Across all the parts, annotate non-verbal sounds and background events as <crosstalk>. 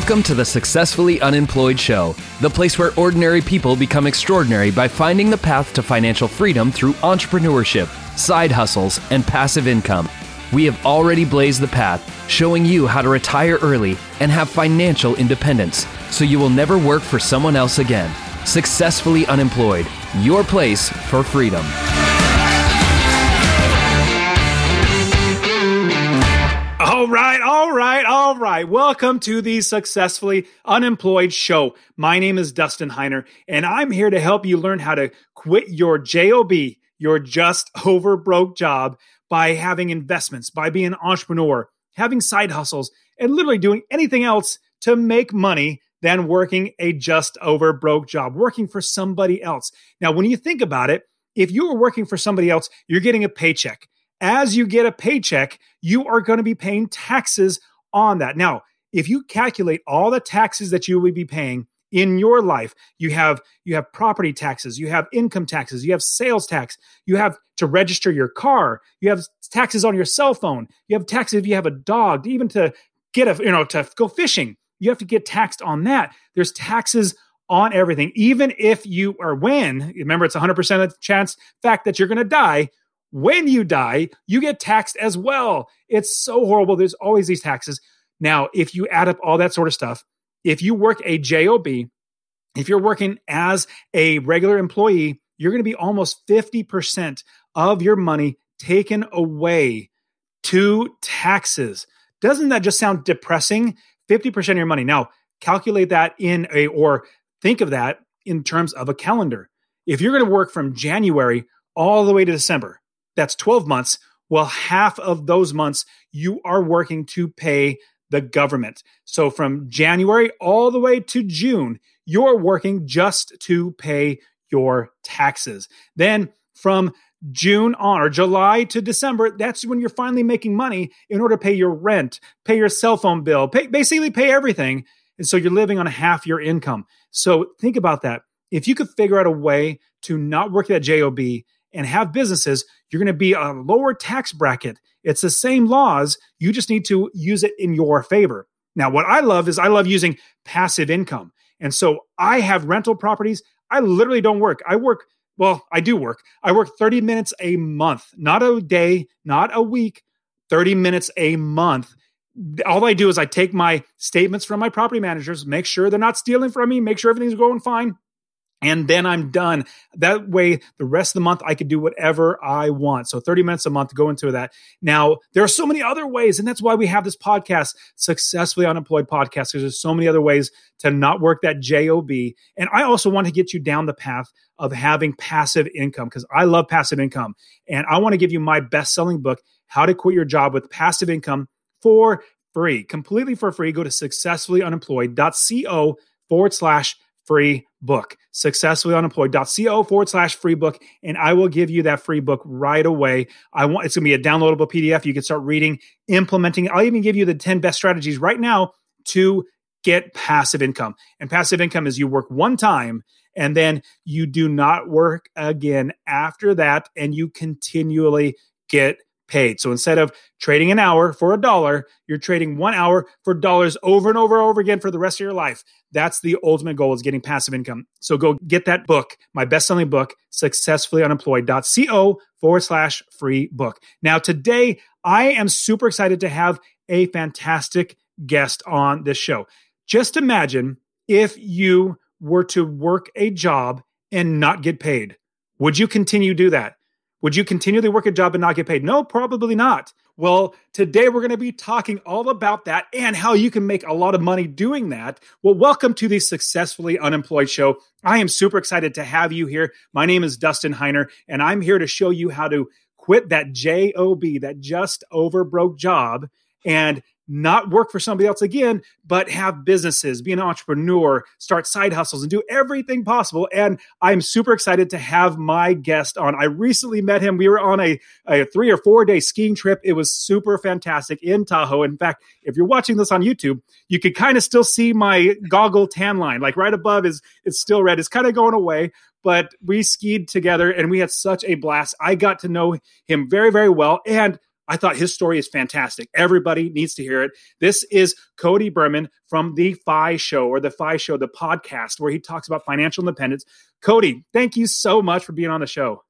Welcome to the Successfully Unemployed Show, the place where ordinary people become extraordinary by finding the path to financial freedom through entrepreneurship, side hustles, and passive income. We have already blazed the path, showing you how to retire early and have financial independence so you will never work for someone else again. Successfully Unemployed, your place for freedom. All right, all right, all right. Welcome to the Successfully Unemployed Show. My name is Dustin Heiner, and I'm here to help you learn how to quit your JOB, your just <laughs> over broke job, by having investments, by being an entrepreneur, having side hustles, and literally doing anything else to make money than working a just over broke job, working for somebody else. Now, when you think about it, if you are working for somebody else, you're getting a paycheck as you get a paycheck, you are going to be paying taxes on that. Now, if you calculate all the taxes that you will be paying in your life, you have you have property taxes, you have income taxes, you have sales tax, you have to register your car, you have taxes on your cell phone, you have taxes if you have a dog, even to get a you know to go fishing, you have to get taxed on that. There's taxes on everything, even if you or when remember it's 100% of the chance fact that you're going to die when you die, you get taxed as well. It's so horrible. There's always these taxes. Now, if you add up all that sort of stuff, if you work a JOB, if you're working as a regular employee, you're going to be almost 50% of your money taken away to taxes. Doesn't that just sound depressing? 50% of your money. Now, calculate that in a, or think of that in terms of a calendar. If you're going to work from January all the way to December, that's 12 months. Well, half of those months you are working to pay the government. So from January all the way to June, you're working just to pay your taxes. Then from June on or July to December, that's when you're finally making money in order to pay your rent, pay your cell phone bill, pay, basically pay everything. And so you're living on half your income. So think about that. If you could figure out a way to not work that JOB and have businesses, you're going to be a lower tax bracket. It's the same laws. You just need to use it in your favor. Now, what I love is I love using passive income. And so I have rental properties. I literally don't work. I work, well, I do work. I work 30 minutes a month, not a day, not a week, 30 minutes a month. All I do is I take my statements from my property managers, make sure they're not stealing from me, make sure everything's going fine and then I'm done. That way, the rest of the month, I could do whatever I want. So 30 minutes a month go into that. Now, there are so many other ways, and that's why we have this podcast, Successfully Unemployed Podcast, because there's so many other ways to not work that JOB. And I also want to get you down the path of having passive income because I love passive income. And I want to give you my best selling book, How to Quit Your Job with Passive Income for free, completely for free. Go to successfullyunemployed.co forward slash free book. Successfullyunemployed.co forward slash free book. And I will give you that free book right away. I want it's gonna be a downloadable PDF. You can start reading, implementing. I'll even give you the 10 best strategies right now to get passive income. And passive income is you work one time and then you do not work again after that, and you continually get paid. So instead of trading an hour for a dollar, you're trading one hour for dollars over and over and over again for the rest of your life. That's the ultimate goal is getting passive income. So go get that book, my best-selling book, successfullyunemployed.co forward slash free book. Now, today I am super excited to have a fantastic guest on this show. Just imagine if you were to work a job and not get paid. Would you continue to do that? Would you continually work a job and not get paid? No, probably not. Well, today we're going to be talking all about that and how you can make a lot of money doing that. Well, welcome to the Successfully Unemployed Show. I am super excited to have you here. My name is Dustin Heiner, and I'm here to show you how to quit that JOB, that just over broke job, and not work for somebody else again, but have businesses, be an entrepreneur, start side hustles, and do everything possible. And I'm super excited to have my guest on. I recently met him. We were on a, a three or four day skiing trip. It was super fantastic in Tahoe. In fact, if you're watching this on YouTube, you could kind of still see my goggle tan line, like right above is it's still red. It's kind of going away but we skied together and we had such a blast. I got to know him very, very well. And I thought his story is fantastic. Everybody needs to hear it. This is Cody Berman from the FI Show or the FI Show, the podcast where he talks about financial independence. Cody, thank you so much for being on the show.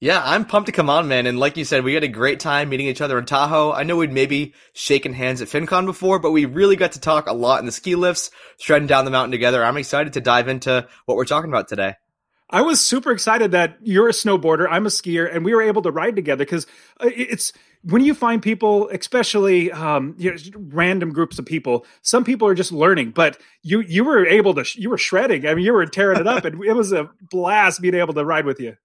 Yeah, I'm pumped to come on, man. And like you said, we had a great time meeting each other in Tahoe. I know we'd maybe shaken hands at FinCon before, but we really got to talk a lot in the ski lifts, shredding down the mountain together. I'm excited to dive into what we're talking about today. I was super excited that you're a snowboarder, I'm a skier, and we were able to ride together because uh, it's when you find people, especially um, you know, random groups of people. Some people are just learning, but you you were able to you were shredding. I mean, you were tearing it up, and it was a blast being able to ride with you.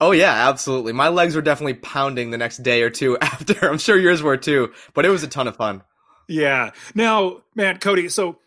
Oh yeah, absolutely. My legs were definitely pounding the next day or two <laughs> after. I'm sure yours were too, but it was a ton of fun. Yeah. Now, man, Cody, so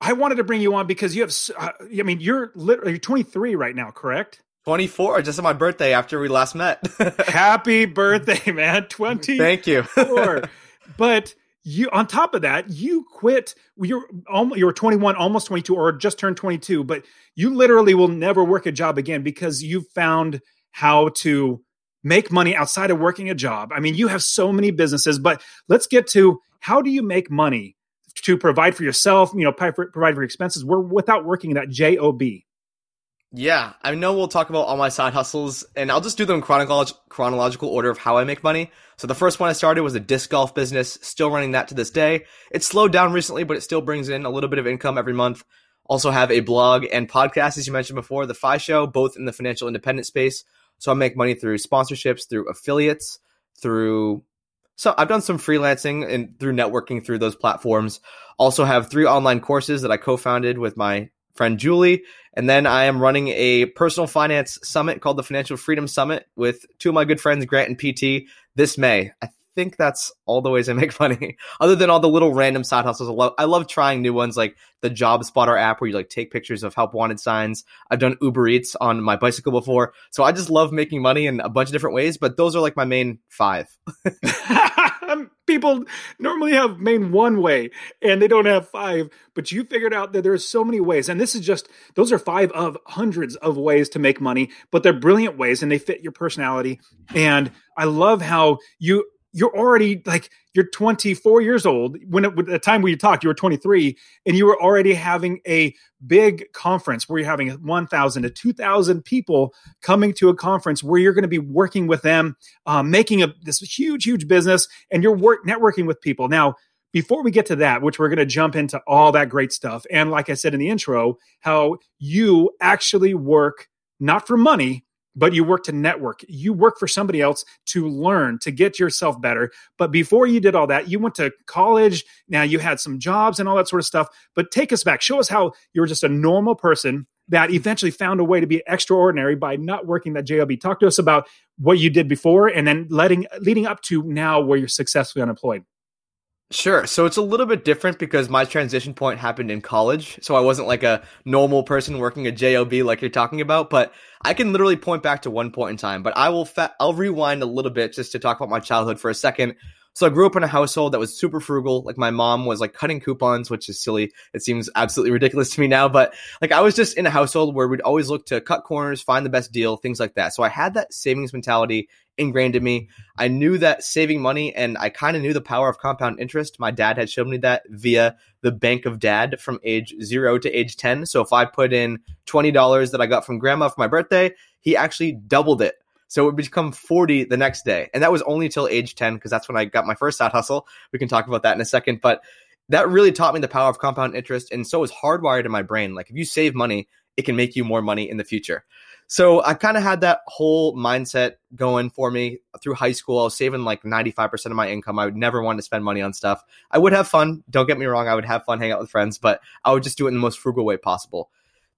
I wanted to bring you on because you have uh, I mean, you're literally you're 23 right now, correct? 24, just on my birthday after we last met. <laughs> Happy birthday, man. 20. Thank you. <laughs> but you on top of that you quit you're almost you're 21 almost 22 or just turned 22 but you literally will never work a job again because you found how to make money outside of working a job. I mean, you have so many businesses, but let's get to how do you make money to provide for yourself, you know, provide for your expenses without working that job. Yeah, I know we'll talk about all my side hustles, and I'll just do them in chronolog- chronological order of how I make money. So the first one I started was a disc golf business, still running that to this day. It's slowed down recently, but it still brings in a little bit of income every month. Also have a blog and podcast, as you mentioned before, the FI Show, both in the financial independent space. So I make money through sponsorships, through affiliates, through so I've done some freelancing and through networking through those platforms. Also have three online courses that I co-founded with my friend Julie, and then I am running a personal finance summit called the Financial Freedom Summit with two of my good friends Grant and PT this May. I think that's all the ways I make <laughs> money. Other than all the little random side hustles, I love, I love trying new ones like the Job Spotter app where you like take pictures of help wanted signs. I've done Uber Eats on my bicycle before, so I just love making money in a bunch of different ways. But those are like my main five. <laughs> Um, people normally have main one way and they don't have five, but you figured out that there's so many ways. And this is just, those are five of hundreds of ways to make money, but they're brilliant ways and they fit your personality. And I love how you you're already like you're 24 years old. When at the time we talked you were 23 and you were already having a big conference where you're having 1000 to 2000 people coming to a conference where you're going to be working with them um, making a this huge huge business and you're work networking with people. Now before we get to that which we're going to jump into all that great stuff and like i said in the intro how you actually work not for money but you work to network. You work for somebody else to learn, to get yourself better. But before you did all that, you went to college. Now you had some jobs and all that sort of stuff. But take us back. Show us how you were just a normal person that eventually found a way to be extraordinary by not working that job. Talk to us about what you did before and then letting leading up to now where you're successfully unemployed. Sure. So it's a little bit different because my transition point happened in college. So I wasn't like a normal person working a job like you're talking about, but I can literally point back to one point in time. But I will fa- I'll rewind a little bit just to talk about my childhood for a second. So I grew up in a household that was super frugal. Like my mom was like cutting coupons, which is silly. It seems absolutely ridiculous to me now, but like I was just in a household where we'd always look to cut corners, find the best deal, things like that. So I had that savings mentality ingrained in me. I knew that saving money and I kind of knew the power of compound interest. My dad had shown me that via the Bank of Dad from age zero to age 10. So if I put in $20 that I got from grandma for my birthday, he actually doubled it. So it would become 40 the next day. And that was only till age 10 because that's when I got my first side hustle. We can talk about that in a second. But that really taught me the power of compound interest. And so is hardwired in my brain. Like if you save money, it can make you more money in the future. So I kind of had that whole mindset going for me through high school. I was saving like 95% of my income. I would never want to spend money on stuff. I would have fun. Don't get me wrong. I would have fun hanging out with friends, but I would just do it in the most frugal way possible.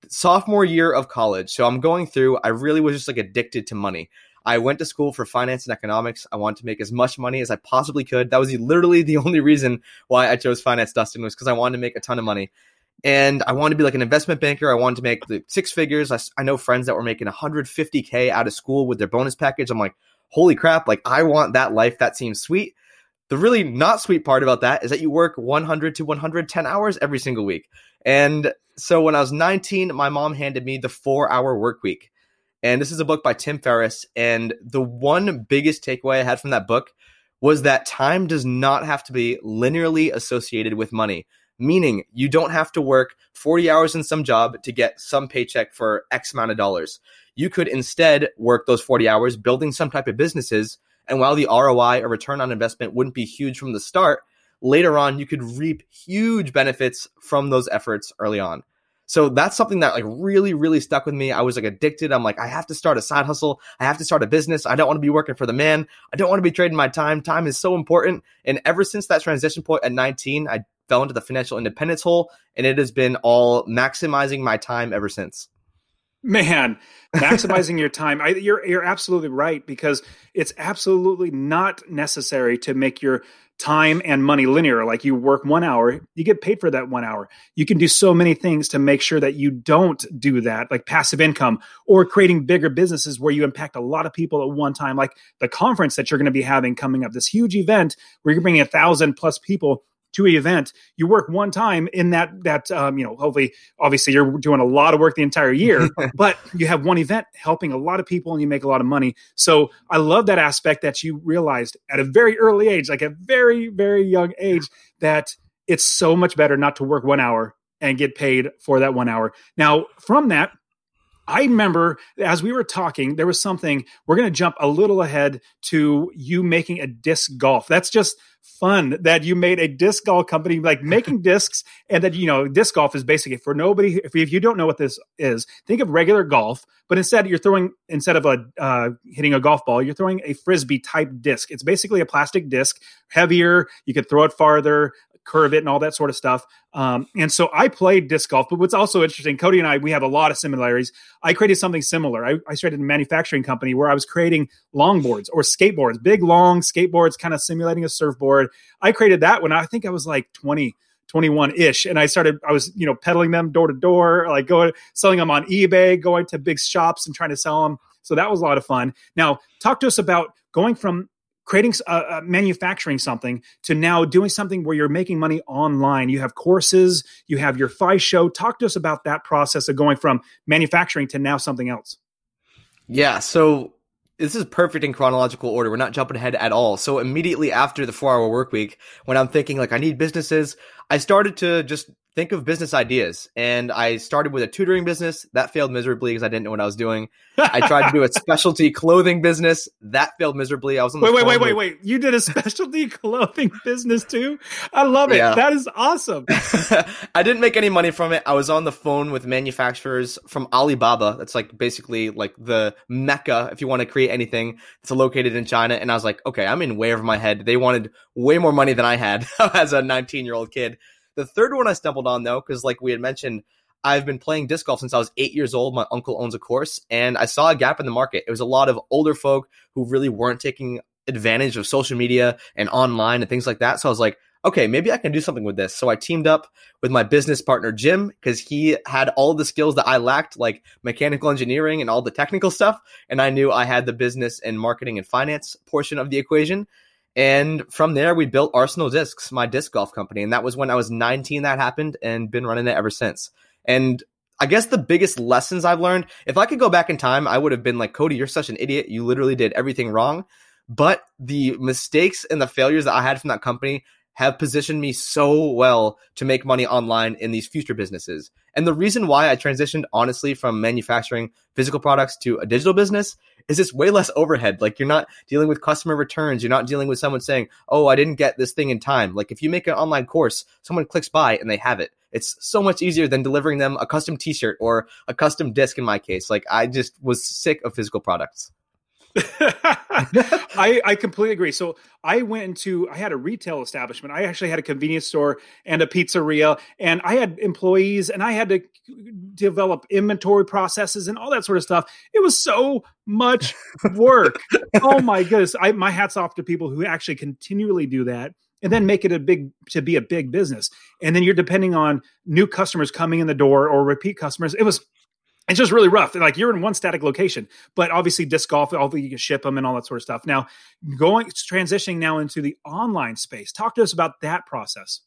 Sophomore year of college. So I'm going through, I really was just like addicted to money. I went to school for finance and economics. I wanted to make as much money as I possibly could. That was literally the <laughs> only reason why I chose finance, Dustin, was because I wanted to make a ton of money and I wanted to be like an investment banker. I wanted to make six figures. I, I know friends that were making 150k out of school with their bonus package. I'm like, holy crap! Like I want that life. That seems sweet. The really not sweet part about that is that you work 100 to 110 hours every single week. And so when I was 19, my mom handed me the four hour work week. And this is a book by Tim Ferriss. And the one biggest takeaway I had from that book was that time does not have to be linearly associated with money meaning you don't have to work 40 hours in some job to get some paycheck for X amount of dollars. You could instead work those 40 hours building some type of businesses. And while the ROI or return on investment wouldn't be huge from the start, later on you could reap huge benefits from those efforts early on. So that's something that like really, really stuck with me. I was like addicted. I'm like, I have to start a side hustle. I have to start a business. I don't want to be working for the man. I don't want to be trading my time. Time is so important. And ever since that transition point at 19, I fell into the financial independence hole, and it has been all maximizing my time ever since. Man, <laughs> maximizing your time. I, you're you're absolutely right because it's absolutely not necessary to make your time and money linear. Like you work one hour, you get paid for that one hour. You can do so many things to make sure that you don't do that, like passive income or creating bigger businesses where you impact a lot of people at one time, like the conference that you're going to be having coming up, this huge event where you're bringing a thousand plus people to an event, you work one time in that that um, you know hopefully obviously you're doing a lot of work the entire year, <laughs> but you have one event helping a lot of people and you make a lot of money. So I love that aspect that you realized at a very early age, like a very very young age, that it's so much better not to work one hour and get paid for that one hour. Now from that I remember as we were talking, there was something. We're going to jump a little ahead to you making a disc golf. That's just fun that you made a disc golf company, like <laughs> making discs, and that you know, disc golf is basically for nobody. If, if you don't know what this is, think of regular golf, but instead you're throwing instead of a uh, hitting a golf ball, you're throwing a frisbee type disc. It's basically a plastic disc, heavier. You could throw it farther curve it and all that sort of stuff. Um, and so I played disc golf, but what's also interesting, Cody and I, we have a lot of similarities. I created something similar. I, I started a manufacturing company where I was creating longboards or skateboards, big, long skateboards, kind of simulating a surfboard. I created that when I think I was like 20. 21 ish. And I started, I was, you know, peddling them door to door, like going, selling them on eBay, going to big shops and trying to sell them. So that was a lot of fun. Now, talk to us about going from creating uh, uh, manufacturing something to now doing something where you're making money online you have courses you have your fi show talk to us about that process of going from manufacturing to now something else yeah so this is perfect in chronological order. We're not jumping ahead at all. So immediately after the four hour work week, when I'm thinking like I need businesses, I started to just think of business ideas. And I started with a tutoring business that failed miserably because I didn't know what I was doing. I tried to do a <laughs> specialty clothing business that failed miserably. I was on wait, wait, wait, wait, wait. You did a specialty <laughs> clothing business too? I love it. Yeah. That is awesome. <laughs> I didn't make any money from it. I was on the phone with manufacturers from Alibaba. That's like basically like the mecca if you want to create anything. It's located in China. And I was like, okay, I'm in way over my head. They wanted way more money than I had as a 19 year old kid. The third one I stumbled on though, because like we had mentioned, I've been playing disc golf since I was eight years old. My uncle owns a course, and I saw a gap in the market. It was a lot of older folk who really weren't taking advantage of social media and online and things like that. So I was like, okay, maybe I can do something with this. So I teamed up with my business partner, Jim, because he had all the skills that I lacked, like mechanical engineering and all the technical stuff. And I knew I had the business and marketing and finance portion of the equation. And from there, we built Arsenal Discs, my disc golf company. And that was when I was 19 that happened and been running it ever since. And I guess the biggest lessons I've learned, if I could go back in time, I would have been like, Cody, you're such an idiot. You literally did everything wrong. But the mistakes and the failures that I had from that company have positioned me so well to make money online in these future businesses. And the reason why I transitioned honestly from manufacturing physical products to a digital business is it's way less overhead. Like you're not dealing with customer returns. You're not dealing with someone saying, Oh, I didn't get this thing in time. Like if you make an online course, someone clicks buy and they have it. It's so much easier than delivering them a custom t-shirt or a custom disc in my case. Like I just was sick of physical products. <laughs> I, I completely agree. So I went into I had a retail establishment. I actually had a convenience store and a pizzeria, and I had employees, and I had to develop inventory processes and all that sort of stuff. It was so much work. <laughs> oh my goodness! I my hats off to people who actually continually do that and then make it a big to be a big business. And then you're depending on new customers coming in the door or repeat customers. It was it's just really rough. Like you're in one static location, but obviously disc golf, although you can ship them and all that sort of stuff. Now, going transitioning now into the online space. Talk to us about that process.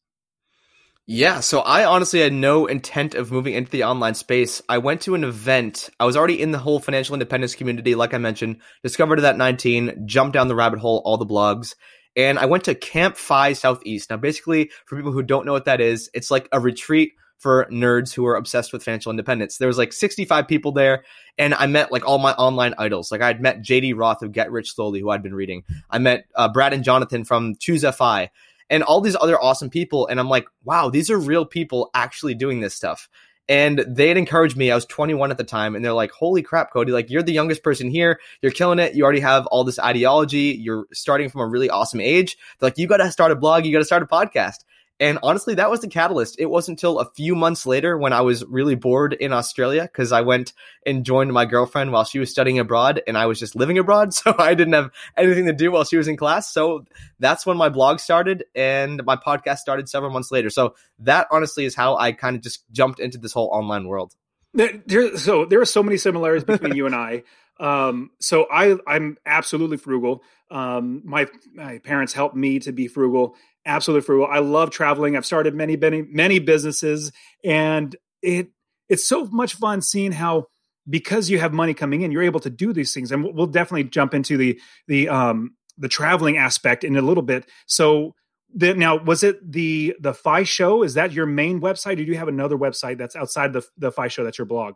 Yeah, so I honestly had no intent of moving into the online space. I went to an event. I was already in the whole financial independence community, like I mentioned, discovered it at 19, jumped down the rabbit hole, all the blogs, and I went to Camp FI Southeast. Now, basically, for people who don't know what that is, it's like a retreat for nerds who are obsessed with financial independence. There was like 65 people there, and I met like all my online idols. Like I'd met JD Roth of Get Rich Slowly, who I'd been reading. I met uh, Brad and Jonathan from Choose FI, and all these other awesome people. And I'm like, wow, these are real people actually doing this stuff. And they had encouraged me. I was 21 at the time, and they're like, "Holy crap, Cody! Like you're the youngest person here. You're killing it. You already have all this ideology. You're starting from a really awesome age. They're like, you got to start a blog. You got to start a podcast." And honestly, that was the catalyst. It wasn't until a few months later when I was really bored in Australia because I went and joined my girlfriend while she was studying abroad and I was just living abroad. <laughs> So I didn't have anything to do while she was in class. So that's when my blog started and my podcast started several months later. So that honestly is how I kind of just jumped into this whole online world. There, so there are so many similarities between <laughs> you and I. Um, so I, I'm absolutely frugal. Um, my, my parents helped me to be frugal absolutely frugal. I love traveling. I've started many, many, many businesses, and it it's so much fun seeing how because you have money coming in, you're able to do these things. And we'll definitely jump into the the um the traveling aspect in a little bit. So the, now was it the the FI show? Is that your main website? Or do you have another website that's outside the the FI show? That's your blog.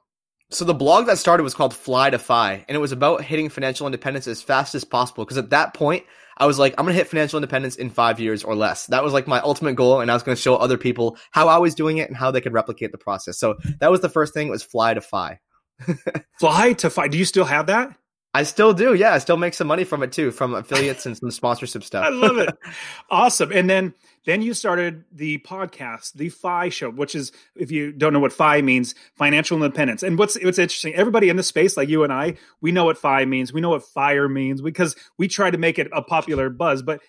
So the blog that started was called Fly to Fi, and it was about hitting financial independence as fast as possible. Because at that point, I was like, I'm gonna hit financial independence in five years or less. That was like my ultimate goal, and I was gonna show other people how I was doing it and how they could replicate the process. So that was the first thing. It Was fly to fi. <laughs> fly to fi. Do you still have that? I still do. Yeah, I still make some money from it too, from affiliates and some sponsorship stuff. <laughs> I love it. <laughs> awesome. And then then you started the podcast, the FI Show, which is, if you don't know what FI means, financial independence. And what's what's interesting, everybody in the space, like you and I, we know what FI means. We know what fire means because we try to make it a popular buzz. But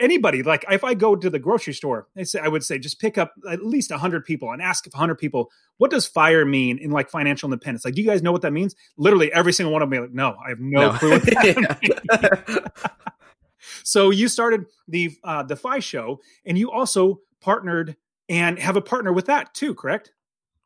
anybody, like if I go to the grocery store, I say I would say just pick up at least hundred people and ask hundred people, what does fire mean in like financial independence? Like, do you guys know what that means? Literally, every single one of them, like, no, I have no, no. clue. <laughs> <laughs> <laughs> So you started the uh, the FI Show, and you also partnered and have a partner with that too, correct?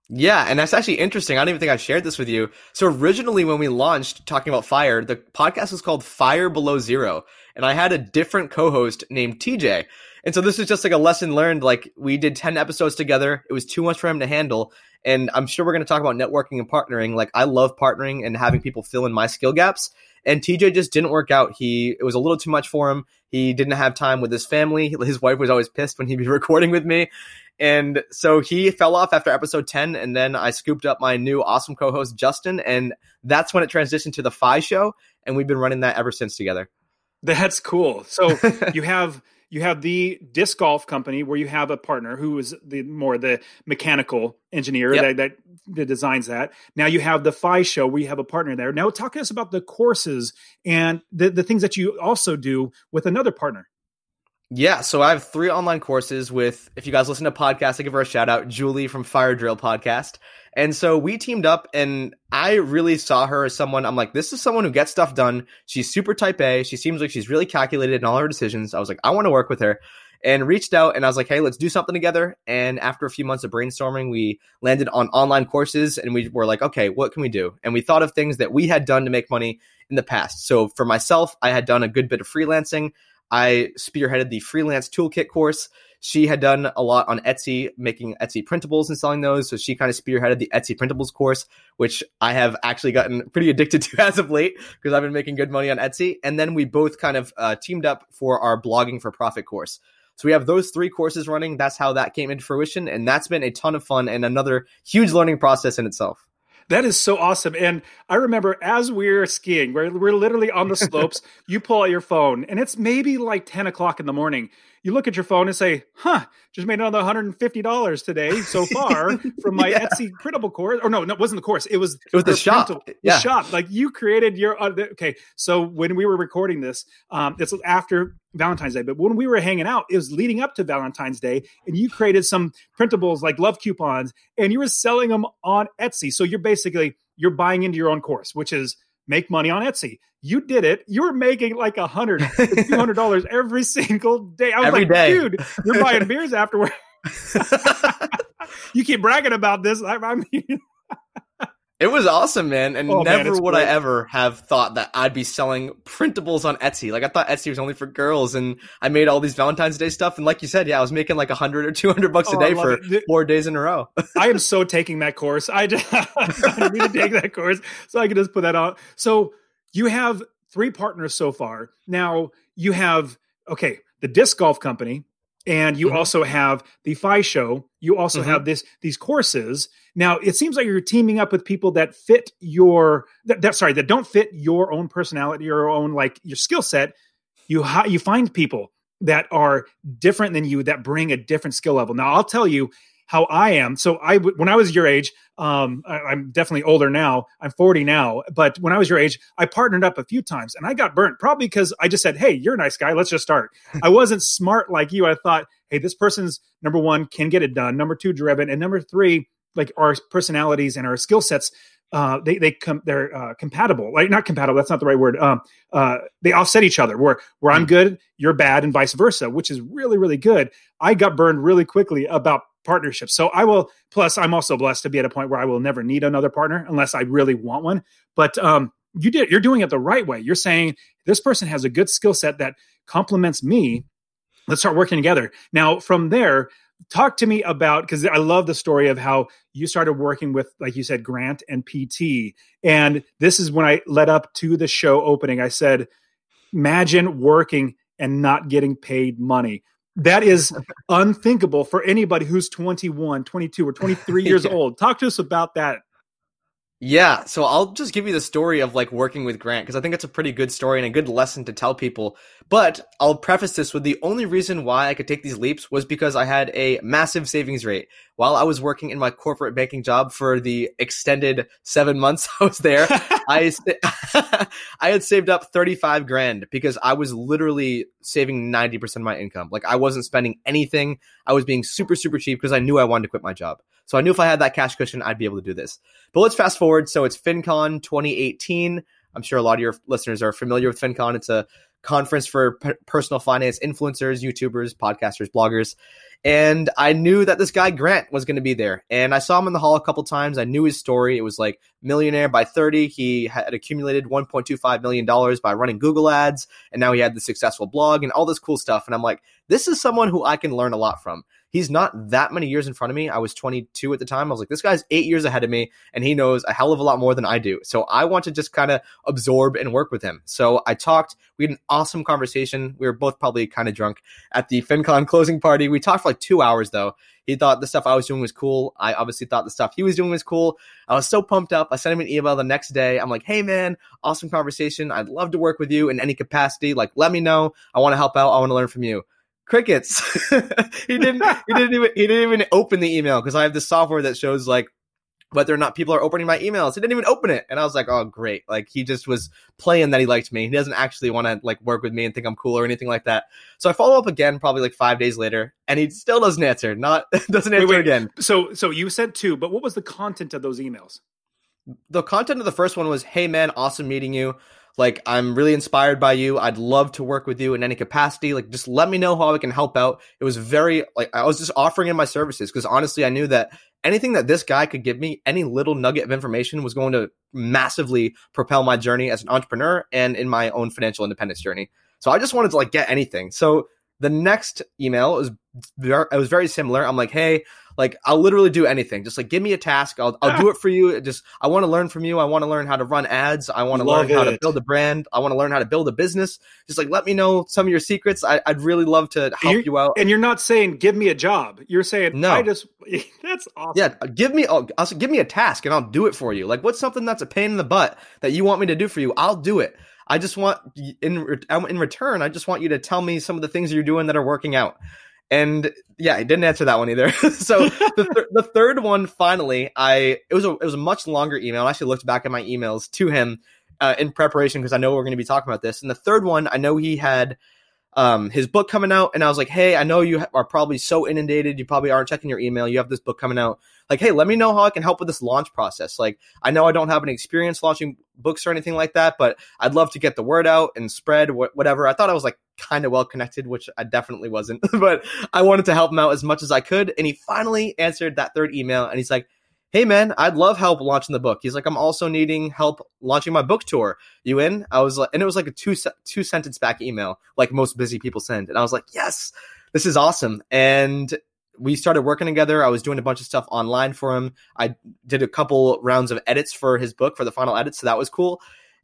Yeah, and that's actually interesting. I don't even think I shared this with you. So originally, when we launched talking about fire, the podcast was called Fire Below Zero, and I had a different co-host named TJ. And so this is just like a lesson learned. Like we did ten episodes together. It was too much for him to handle, and I'm sure we're going to talk about networking and partnering. Like I love partnering and having people fill in my skill gaps and TJ just didn't work out. He it was a little too much for him. He didn't have time with his family. His wife was always pissed when he'd be <laughs> recording with me. And so he fell off after episode 10 and then I scooped up my new awesome co-host Justin and that's when it transitioned to the FI show and we've been running that ever since together. That's cool. So <laughs> you have you have the disc golf company where you have a partner who is the more the mechanical engineer yep. that, that, that designs that. Now you have the FI show where you have a partner there. Now talk to us about the courses and the, the things that you also do with another partner. Yeah, so I have three online courses with, if you guys listen to podcasts, I give her a shout out, Julie from Fire Drill Podcast. And so we teamed up and I really saw her as someone, I'm like, this is someone who gets stuff done. She's super type A. She seems like she's really calculated in all her decisions. I was like, I want to work with her and reached out and I was like, hey, let's do something together. And after a few months of brainstorming, we landed on online courses and we were like, okay, what can we do? And we thought of things that we had done to make money in the past. So for myself, I had done a good bit of freelancing. I spearheaded the freelance toolkit course she had done a lot on Etsy, making Etsy printables and selling those. So she kind of spearheaded the Etsy printables course, which I have actually gotten pretty addicted <laughs> to as of late because I've been making good money on Etsy. And then we both kind of uh, teamed up for our blogging for profit course. So we have those three courses running. That's how that came into fruition. And that's been a ton of fun and another huge learning process in itself. That is so awesome. And I remember as we're skiing, we're, we're literally on the <laughs> slopes, you pull out your phone and it's maybe like 10 o'clock in the morning. You look at your phone and say, huh, just made another $150 today so far <laughs> from my yeah. Etsy printable course. Or no, no, it wasn't the course. It was, it was the shop. Yeah. The shop. Like you created your, uh, okay. So when we were recording this, um, it's after Valentine's Day, but when we were hanging out, it was leading up to Valentine's Day, and you created some printables like love coupons, and you were selling them on Etsy. So you're basically you're buying into your own course, which is make money on Etsy. You did it. You were making like a hundred, two hundred <laughs> dollars every single day. I was every like, day. dude, you're buying beers afterward. <laughs> <laughs> you keep bragging about this. I, I mean. It was awesome, man. And Oh, never it's would great. I ever have thought that I'd be selling printables on Etsy. Like I thought Etsy was only for girls and I made all these Valentine's Day stuff. And like you said, yeah, I was making like a hundred or two hundred bucks Oh, a day for it. Four days in a row. <laughs> I am so taking that course. I just <laughs> I need to take that course so I can just put that out. So you have three partners so far. Now you have okay, the disc golf company, and you Mhm. also have the FI show. You also Mhm. have this these courses. Now it seems like you're teaming up with people that fit your that, that sorry that don't fit your own personality, your own like your skill set. You you find people that are different than you that bring a different skill level. Now I'll tell you how I am. So I, when I was your age, um, I, I'm definitely older now. I'm 40 now, but when I was your age, I partnered up a few times and I got burnt. Probably because I just said, "Hey, you're a nice guy. Let's just start." <laughs> I wasn't smart like you. I thought, "Hey, this person's number one can get it done. Number two, driven, and number three, like our personalities and our skill sets." Uh, they they come they're uh, compatible like not compatible that's not the right word um uh they offset each other where where i'm good you're bad and vice versa which is really really good i got burned really quickly about partnerships so i will plus i'm also blessed to be at a point where i will never need another partner unless i really want one. But um you did you're doing it the right way. You're saying this person has a good skill set that complements me. Let's start working together. Now from there talk to me about because i love the story of how you started working with like you said grant and pt and this is when i led up to the show opening. I said imagine working and not getting paid money that is unthinkable for anybody who's 21 22 or 23 years <laughs> Yeah. old talk to us about that Yeah, so I'll just give you the story of like working with Grant because I think it's a pretty good story and a good lesson to tell people. But I'll preface this with the only reason why I could take these leaps was because I had a massive savings rate. While I was working in my corporate banking job for the extended seven months <laughs> I was there, <laughs> I <laughs> I had saved up 35 grand because I was literally saving 90% of my income. Like I wasn't spending anything. I was being super super cheap because I knew I wanted to quit my job. So I knew if I had that cash cushion, I'd be able to do this. But let's fast forward. So it's FinCon 2018. I'm sure a lot of your listeners are familiar with FinCon. It's a conference for p- personal finance influencers, YouTubers, podcasters, bloggers. And I knew that this guy Grant was going to be there. And I saw him in the hall a couple times. I knew his story. It was like millionaire by 30. He had accumulated $1.25 million by running Google ads. And now he had the successful blog and all this cool stuff. And I'm like, this is someone who I can learn a lot from. He's not that many years in front of me. I was 22 at the time. I was like, this guy's eight years ahead of me, and he knows a hell of a lot more than I do. So I want to just kind of absorb and work with him. So I talked. We had an awesome conversation. We were both probably kind of drunk at the FinCon <laughs> closing party. We talked for like two hours though. He thought the stuff I was doing was cool. I obviously thought the stuff he was doing was cool. I was so pumped up. I sent him an email the next day. I'm like, hey man, awesome conversation. I'd love to work with you in any capacity. Like, let me know. I want to help out. I want to learn from you crickets. <laughs> he didn't. He didn't even. He didn't even open the email because I have this software that shows like whether or not people are opening my emails. He didn't even open it, and I was like, "Oh, great!" Like he just was playing that he liked me. He doesn't actually want to like work with me and think I'm cool or anything like that. So I follow up again, probably like five days later, and he still doesn't answer. Not <laughs> doesn't answer wait. again. so so you sent two but what was the content of those emails the content of the first one was hey man awesome meeting you like i'm really inspired by you. I'd love to work with you in any capacity. Like just let me know how i can help out. It was very like i was just offering in my services because honestly i knew that anything that this guy could give me any little nugget of information was going to massively propel my journey as an entrepreneur and in my own financial independence journey. So i just wanted to like get anything. So the next email was very, it was very similar. I'm like, hey, like I'll literally do anything. Just like give me a task. I'll I'll do it for you. It Just I want to learn from you. I want to learn how to run ads. I want to learn how to build a brand. I want to learn how to build a business. Just like let me know some of your secrets. I, I'd really love to help You're- you out. and you're not saying give me a job you're saying No. i just <laughs> that's awesome Yeah, give me oh, I'll, I'll give me a task and I'll do it for you. Like what's something that's a pain in the butt that you want me to do for you? I'll do it. I just want in in return, I just want you to tell me some of the things you're doing that are working out. And yeah, I didn't answer that one either. <laughs> so the, th- the third one, finally, I it was a it was a much longer email. I actually looked back at my emails to him uh, in preparation because I know we're going to be talking about this. And the third one, I know he had um, his book coming out, and I was like, "Hey, I know you are probably so inundated. You probably aren't checking your email. You have this book coming out. Like, hey, let me know how I can help with this launch process. Like, I know I don't have any experience launching books or anything like that, but I'd love to get the word out and spread wh- whatever. I thought I was like kind of well connected, which I definitely wasn't, <laughs> but I wanted to help him out as much as I could. And he finally answered that third email, and he's like, hey man, I'd love help launching the book. He's like, I'm also needing help launching my book tour. You in? I was like, and it was like a two two sentence back email, like most busy people send. And I was like, yes, this is awesome. And we started working together. I was doing a bunch of stuff online for him. I did a couple rounds of edits for his book for the final edit, so that was cool.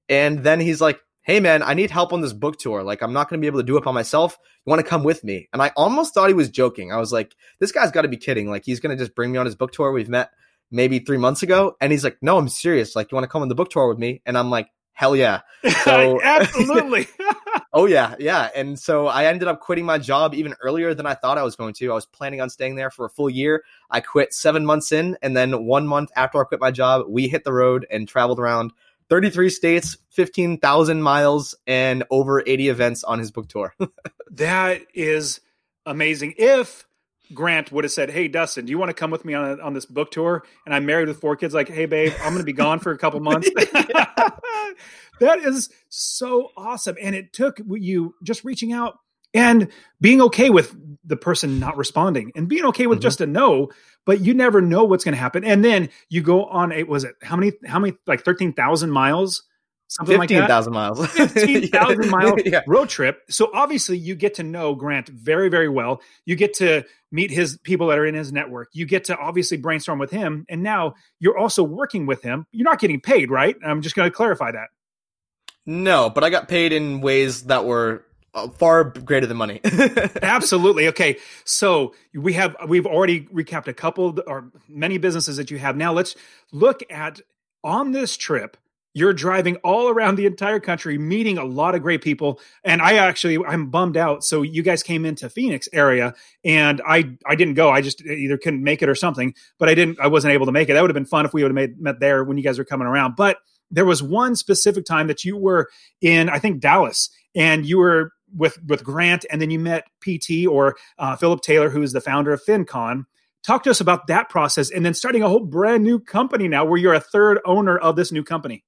And then he's like, "Hey man, I need help on this book tour. Like I'm not going to be able to do it by myself. You want to come with me?" And I almost thought he was joking. I was like, "This guy's got to be kidding. Like he's going to just bring me on his book tour. We've met maybe three months ago. And he's like, no, I'm serious. Like, you want to come on the book tour with me? And I'm like, hell yeah. <laughs> So, <laughs> Absolutely. <laughs> oh, yeah. Yeah. And so I ended up quitting my job even earlier than I thought I was going to. I was planning on staying there for a full year. I quit seven months in. And then one month after I quit my job, we hit the road and traveled around 33 states, 15,000 miles, and over 80 events on his book tour. that is amazing. If Grant would have said, "Hey, Dustin, do you want to come with me on a, on this book tour?" And I'm married with four kids. Like, hey, babe, I'm going to be gone for a couple <laughs> months. <laughs> that is so awesome, and it took you just reaching out and being okay with the person not responding, and being okay with mm-hmm. just a no. But you never know what's going to happen, and then you go on a was it how many how many like thirteen thousand miles something 15, like 15,000 miles. <laughs> 15,000 mile <laughs> yeah. road trip. So obviously you get to know Grant very, very well. You get to meet his people that are in his network. You get to obviously brainstorm with him. And now you're also working with him. You're not getting paid, right? I'm just going to clarify that. No, but I got paid in ways that were uh, far greater than money. <laughs> Absolutely. Okay. So we have we've already recapped a couple or many businesses that you have. Now let's look at on this trip you're driving all around the entire country meeting a lot of great people. And i actually i'm bummed out. So you guys came into phoenix area and i i didn't go. I just either couldn't make it or something but i didn't i wasn't able to make it. That would have been fun if we would have met there when you guys were coming around. But there was one specific time that you were in i think dallas and you were with with grant and then you met pt or uh, philip taylor who is the founder of fincon. Talk to us about that process and then starting a whole brand new company now where you're a third owner of this new company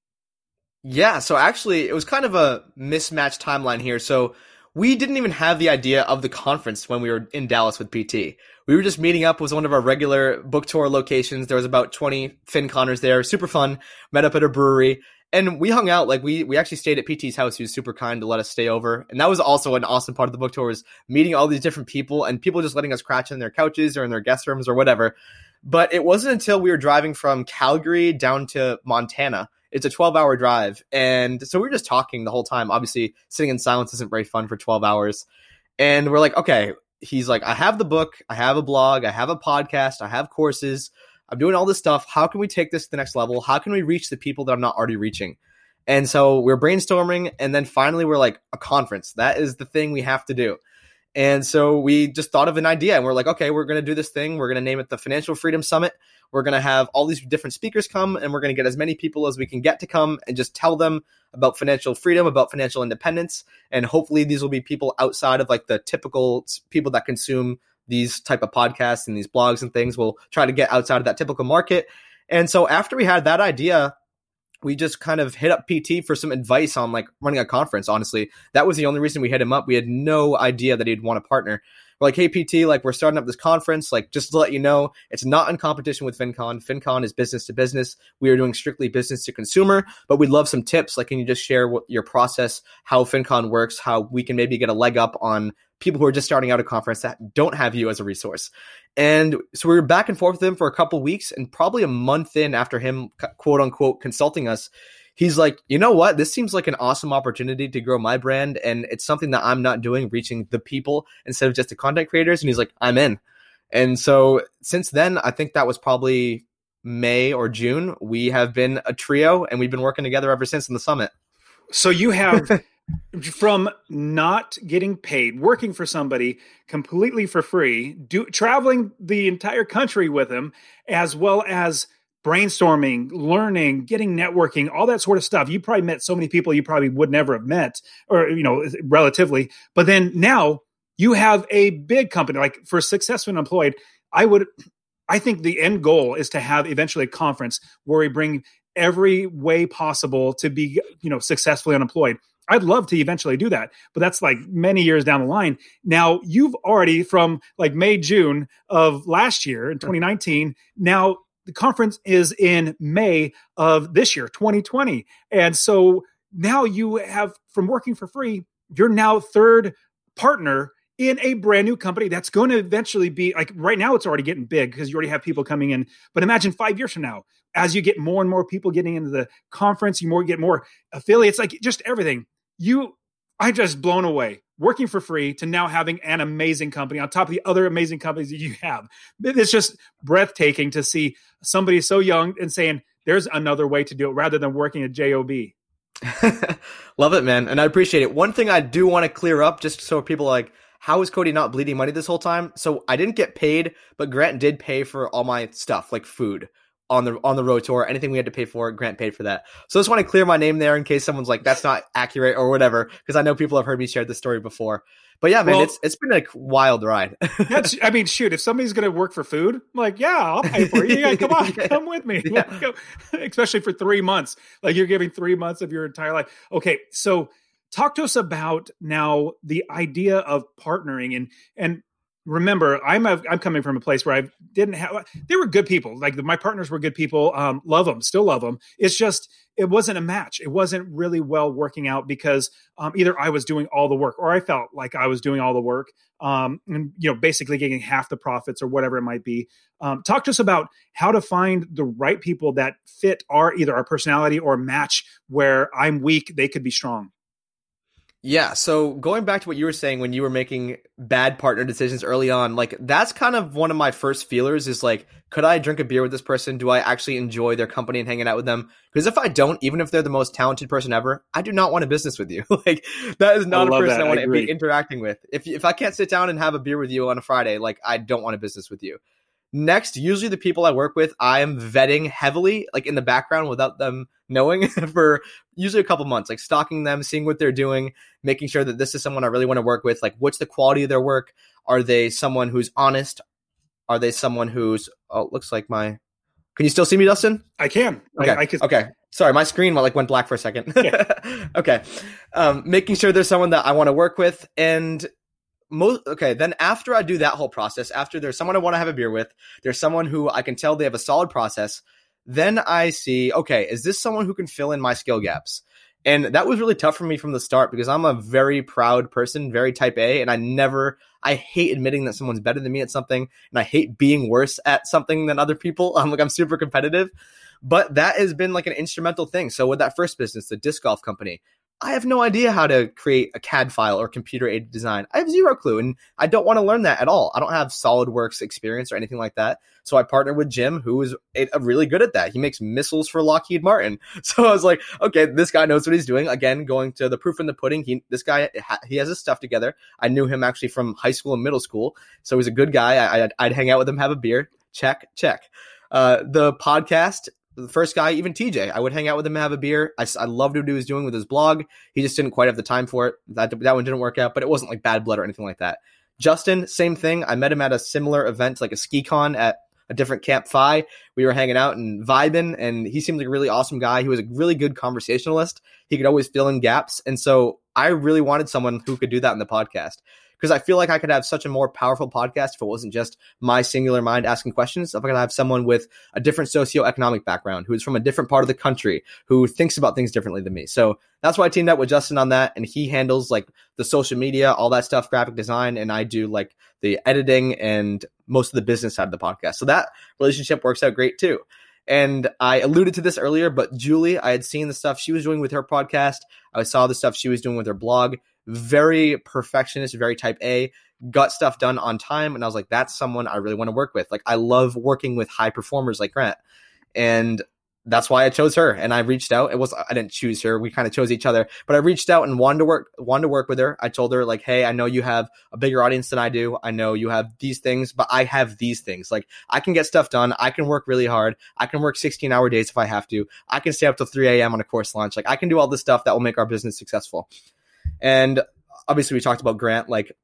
yeah, so actually, it was kind of a mismatched timeline here. So we didn't even have the idea of the conference when we were in Dallas with PT. We were just meeting up with one of our regular book tour locations. There was about 20 FinConners there, super fun. Met up at a brewery, and we hung out. Like we we actually stayed at PT's house. He was super kind to let us stay over, and that was also an awesome part of the book tour was meeting all these different people and people just letting us crash in their couches or in their guest rooms or whatever. But it wasn't until we were driving from Calgary down to Montana it's a 12 hour drive. And so we are just talking the whole time. Obviously, sitting in silence isn't very fun for 12 hours. And we're like, okay, he's like, I have the book, I have a blog, I have a podcast, I have courses, I'm doing all this stuff. How can we take this to the next level? How can we reach the people that I'm not already reaching? And so we're brainstorming, and then finally we're like, a conference. That is the thing we have to do. And so we just thought of an idea, and we're like, okay, we're going to do this thing. We're going to name it the Financial Freedom Summit. We're going to have all these different speakers come and we're going to get as many people as we can get to come and just tell them about financial freedom, about financial independence. And hopefully these will be people outside of like the typical people that consume these type of podcasts and these blogs and things. We'll try to get outside of that typical market. And so after we had that idea, we just kind of hit up PT for some advice on like running a conference. Honestly, that was the only reason we hit him up. We had no idea that he'd want to partner. We're like, hey, PT, like we're starting up this conference. Like, just to let you know, it's not in competition with FinCon. FinCon is business to business. We are doing strictly business to consumer, but we'd love some tips. Like, can you just share what your process, how FinCon works, how we can maybe get a leg up on people who are just starting out a conference that don't have you as a resource. And so we were back and forth with him for a couple weeks, and probably a month in after him, quote unquote, consulting us, he's like, you know what? This seems like an awesome opportunity to grow my brand. And it's something that I'm not doing, reaching the people instead of just the content creators. And he's like, I'm in. And so since then, I think that was probably May or June. We have been a trio and we've been working together ever since in the summit. So you have. <laughs> from not getting paid, working for somebody completely for free, do, traveling the entire country with him, as well as brainstorming, learning, getting networking, all that sort of stuff. You probably met so many people you probably would never have met, or you know, relatively. But then now you have a big company. Like for successful employed, I would, I think the end goal is to have eventually a conference where we bring every way possible to be, you know, successfully unemployed. I'd love to eventually do that, but that's like many years down the line. Now you've already from like May, June of last year in 2019, now the conference is in May of this year, 2020. And so now you have from working for free, you're now third partner in a brand new company that's going to eventually be like right now it's already getting big because you already have people coming in. But imagine five years from now as you get more and more people getting into the conference you more get more affiliates like just everything. You i just blown away working for free to now having an amazing company on top of the other amazing companies that you have. It's just breathtaking to see somebody so young and saying there's another way to do it rather than working at job <laughs> love it man and i appreciate it. One thing i do want to clear up just so people like how is Cody not bleeding money this whole time? So I didn't get paid, but Grant did pay for all my stuff, like food on the on the road tour. Anything we had to pay for, Grant paid for that. So I just want to clear my name there in case someone's like, that's not accurate or whatever, because I know people have heard me share this story before. But yeah, man, well, it's it's been a wild ride. <laughs> that's I mean, shoot, if somebody's gonna work for food, I'm like, yeah, I'll pay for you. Yeah, come on, <laughs> yeah. come with me. Yeah. <laughs> Especially for three months. Like you're giving three months of your entire life. Okay, so talk to us about now the idea of partnering and and remember i'm a, i'm coming from a place where i didn't have they were good people. Like my partners were good people um, love them still love them it's just it wasn't a match. It wasn't really well working out because um, either i was doing all the work or i felt like i was doing all the work um, and you know basically getting half the profits or whatever it might be. Um, talk to us about how to find the right people that fit our either our personality or match where i'm weak they could be strong yeah, so going back to what you were saying when you were making bad partner decisions early on, like that's kind of one of my first feelers is like, could I drink a beer with this person? Do I actually enjoy their company and hanging out with them? Because if I don't, even if they're the most talented person ever, I do not want a business with you. <laughs> like that is not a person that. I want to be interacting with. If if I can't sit down and have a beer with you on a Friday, like I don't want a business with you. Next, usually the people I work with, I am vetting heavily, like in the background without them knowing <laughs> for usually a couple months, like stalking them, seeing what they're doing, making sure that this is someone I really want to work with. Like, what's the quality of their work? Are they someone who's honest? Are they someone who's, oh, looks like my, can you still see me, Dustin? I can. Okay. I, I can. Okay. Sorry, my screen like went black for a second. Yeah. <laughs> okay. Um, making sure there's someone that I want to work with and most okay then after i do that whole process after there's someone i want to have a beer with there's someone who i can tell they have a solid process then i see okay is this someone who can fill in my skill gaps? And that was really tough for me from the start because i'm a very proud person very type a and i never i hate admitting that someone's better than me at something and i hate being worse at something than other people. <laughs> I'm like i'm super competitive. But that has been like an instrumental thing. So with that first business the disc golf company I have no idea how to create a CAD file or computer aided design. I have zero clue and I don't want to learn that at all. I don't have SolidWorks experience or anything like that. So I partnered with Jim, who is really good at that. He makes missiles for Lockheed Martin. <laughs> So I was like, okay, this guy knows what he's doing. Again, going to the proof in the pudding. He, this guy, he has his stuff together. I knew him actually from high school and middle school. So he's a good guy. I, would I'd hang out with him, have a beer. Check, check. Uh, the podcast the first guy, even TJ, I would hang out with him and have a beer. I, I loved what he was doing with his blog. He just didn't quite have the time for it. That, that one didn't work out, but it wasn't like bad blood or anything like that. Justin, same thing. I met him at a similar event, like a SkiCon at a different Camp FI. We were hanging out and vibing, and he seemed like a really awesome guy. He was a really good conversationalist. He could always fill in gaps. And so I really wanted someone who could do that in the podcast because I feel like I could have such a more powerful podcast if it wasn't just my singular mind asking questions. If I could have someone with a different socioeconomic background, who's from a different part of the country, who thinks about things differently than me. So that's why I teamed up with Justin on that. And he handles like the social media, all that stuff, graphic design. And I do like the editing and most of the business side of the podcast. So that relationship works out great too. And I alluded to this earlier, but Julie, I had seen the stuff she was doing with her podcast. I saw the stuff she was doing with her blog very perfectionist, very type A, got stuff done on time. And I was like, that's someone I really want to work with. Like, I love working with high performers like Grant. And that's why I chose her. And I reached out. It was I didn't choose her. We kind of chose each other. But I reached out and wanted to work wanted to work with her. I told her like, hey, I know you have a bigger audience than I do. I know you have these things, but I have these things. Like I can get stuff done. I can work really hard. I can work 16 hour days if I have to. I can stay up till 3 a.m. on a course launch. Like I can do all this stuff that will make our business successful. And obviously, we talked about Grant. Like,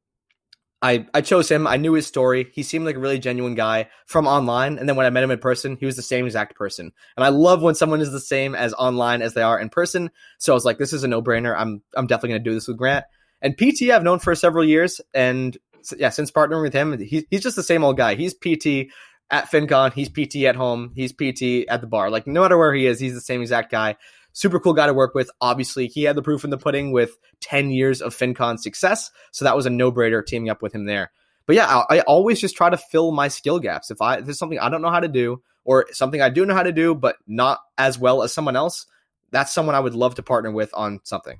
I, I chose him. I knew his story. He seemed like a really genuine guy from online. And then when I met him in person, he was the same exact person. And I love when someone is the same as online as they are in person. So I was like, this is a no brainer. I'm, I'm definitely going to do this with Grant. And PT, I've known for several years. And yeah, since partnering with him, he, he's just the same old guy. He's PT at FinCon, he's PT at home, he's PT at the bar. Like no matter where he is, he's the same exact guy. Super cool guy to work with. Obviously, he had the proof in the pudding with 10 years of FinCon success. So that was a no brainer teaming up with him there. But yeah, I, I, always just try to fill my skill gaps. If I if there's something I don't know how to do, or something I do know how to do, but not as well as someone else, that's someone I would love to partner with on something.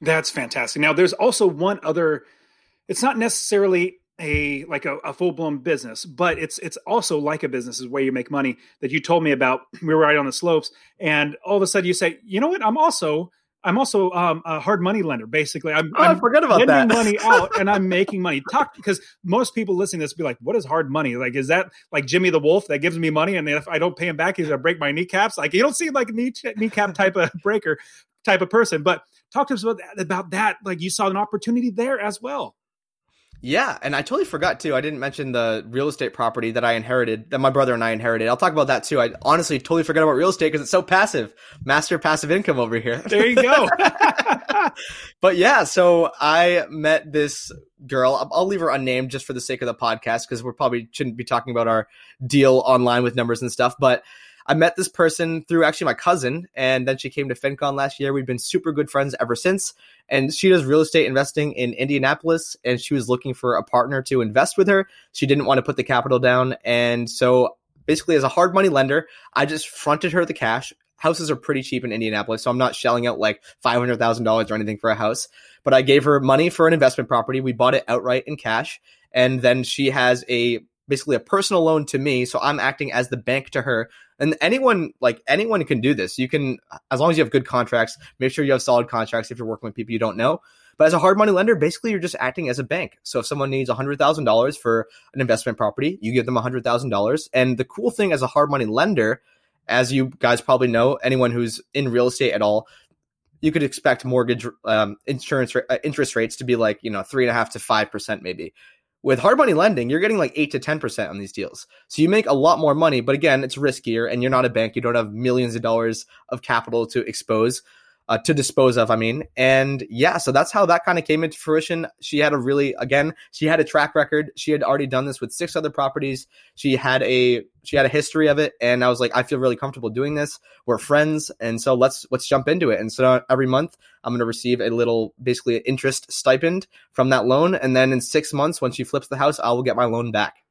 That's fantastic. Now, there's also one other. It's not necessarily a like a, a full blown business, but it's it's also like a business is where you make money that you told me about. <clears throat> We were right on the slopes, and all of a sudden you say, you know what? I'm also I'm also um, a hard money lender. Basically, I'm, oh, I'm I forgot about lending that. money out, and I'm <laughs> making money. Talk because most people listening to this be like, "What is hard money? Like, is that like Jimmy the Wolf that gives me money, and if I don't pay him back, he's gonna break my kneecaps?" Like, you don't seem like a knee, kneecap type of breaker type of person. But talk to us about that, about that. Like, you saw an opportunity there as well. Yeah, and I totally forgot too. I didn't mention the real estate property that I inherited, that my brother and I inherited. I'll talk about that too. I honestly totally forgot about real estate because it's so passive. Master passive income over here. There you go. <laughs> but yeah, so I met this girl. I'll leave her unnamed just for the sake of the podcast because we probably shouldn't be talking about our deal online with numbers and stuff. But I met this person through actually my cousin, and then she came to FinCon last year. We've been super good friends ever since. And she does real estate investing in Indianapolis, and she was looking for a partner to invest with her. She didn't want to put the capital down. And so basically, as a hard money lender, I just fronted her the cash. Houses are pretty cheap in Indianapolis, so I'm not shelling out like $500,000 or anything for a house. But I gave her money for an investment property. We bought it outright in cash. And then she has a basically a personal loan to me. So I'm acting as the bank to her. And anyone, like anyone can do this. You can, as long as you have good contracts, make sure you have solid contracts if you're working with people you don't know. But as a hard money lender, basically you're just acting as a bank. So if someone needs $100,000 for an investment property, you give them $100,000. And the cool thing as a hard money lender, as you guys probably know, anyone who's in real estate at all, you could expect mortgage um, insurance uh, interest rates to be like you know three and a half to five percent maybe with hard money lending, you're getting like 8 to 10% on these deals. So you make a lot more money, but again, it's riskier and you're not a bank. You don't have millions of dollars of capital to expose uh, to dispose of. I mean, and yeah, so that's how that kind of came into fruition. She had a really, again, she had a track record. She had already done this with six other properties. She had a she had a history of it, and I was like, I feel really comfortable doing this. We're friends, and so let's let's jump into it. And so every month, I'm going to receive a little, basically, an interest stipend from that loan, and then in six months, when she flips the house, I will get my loan back.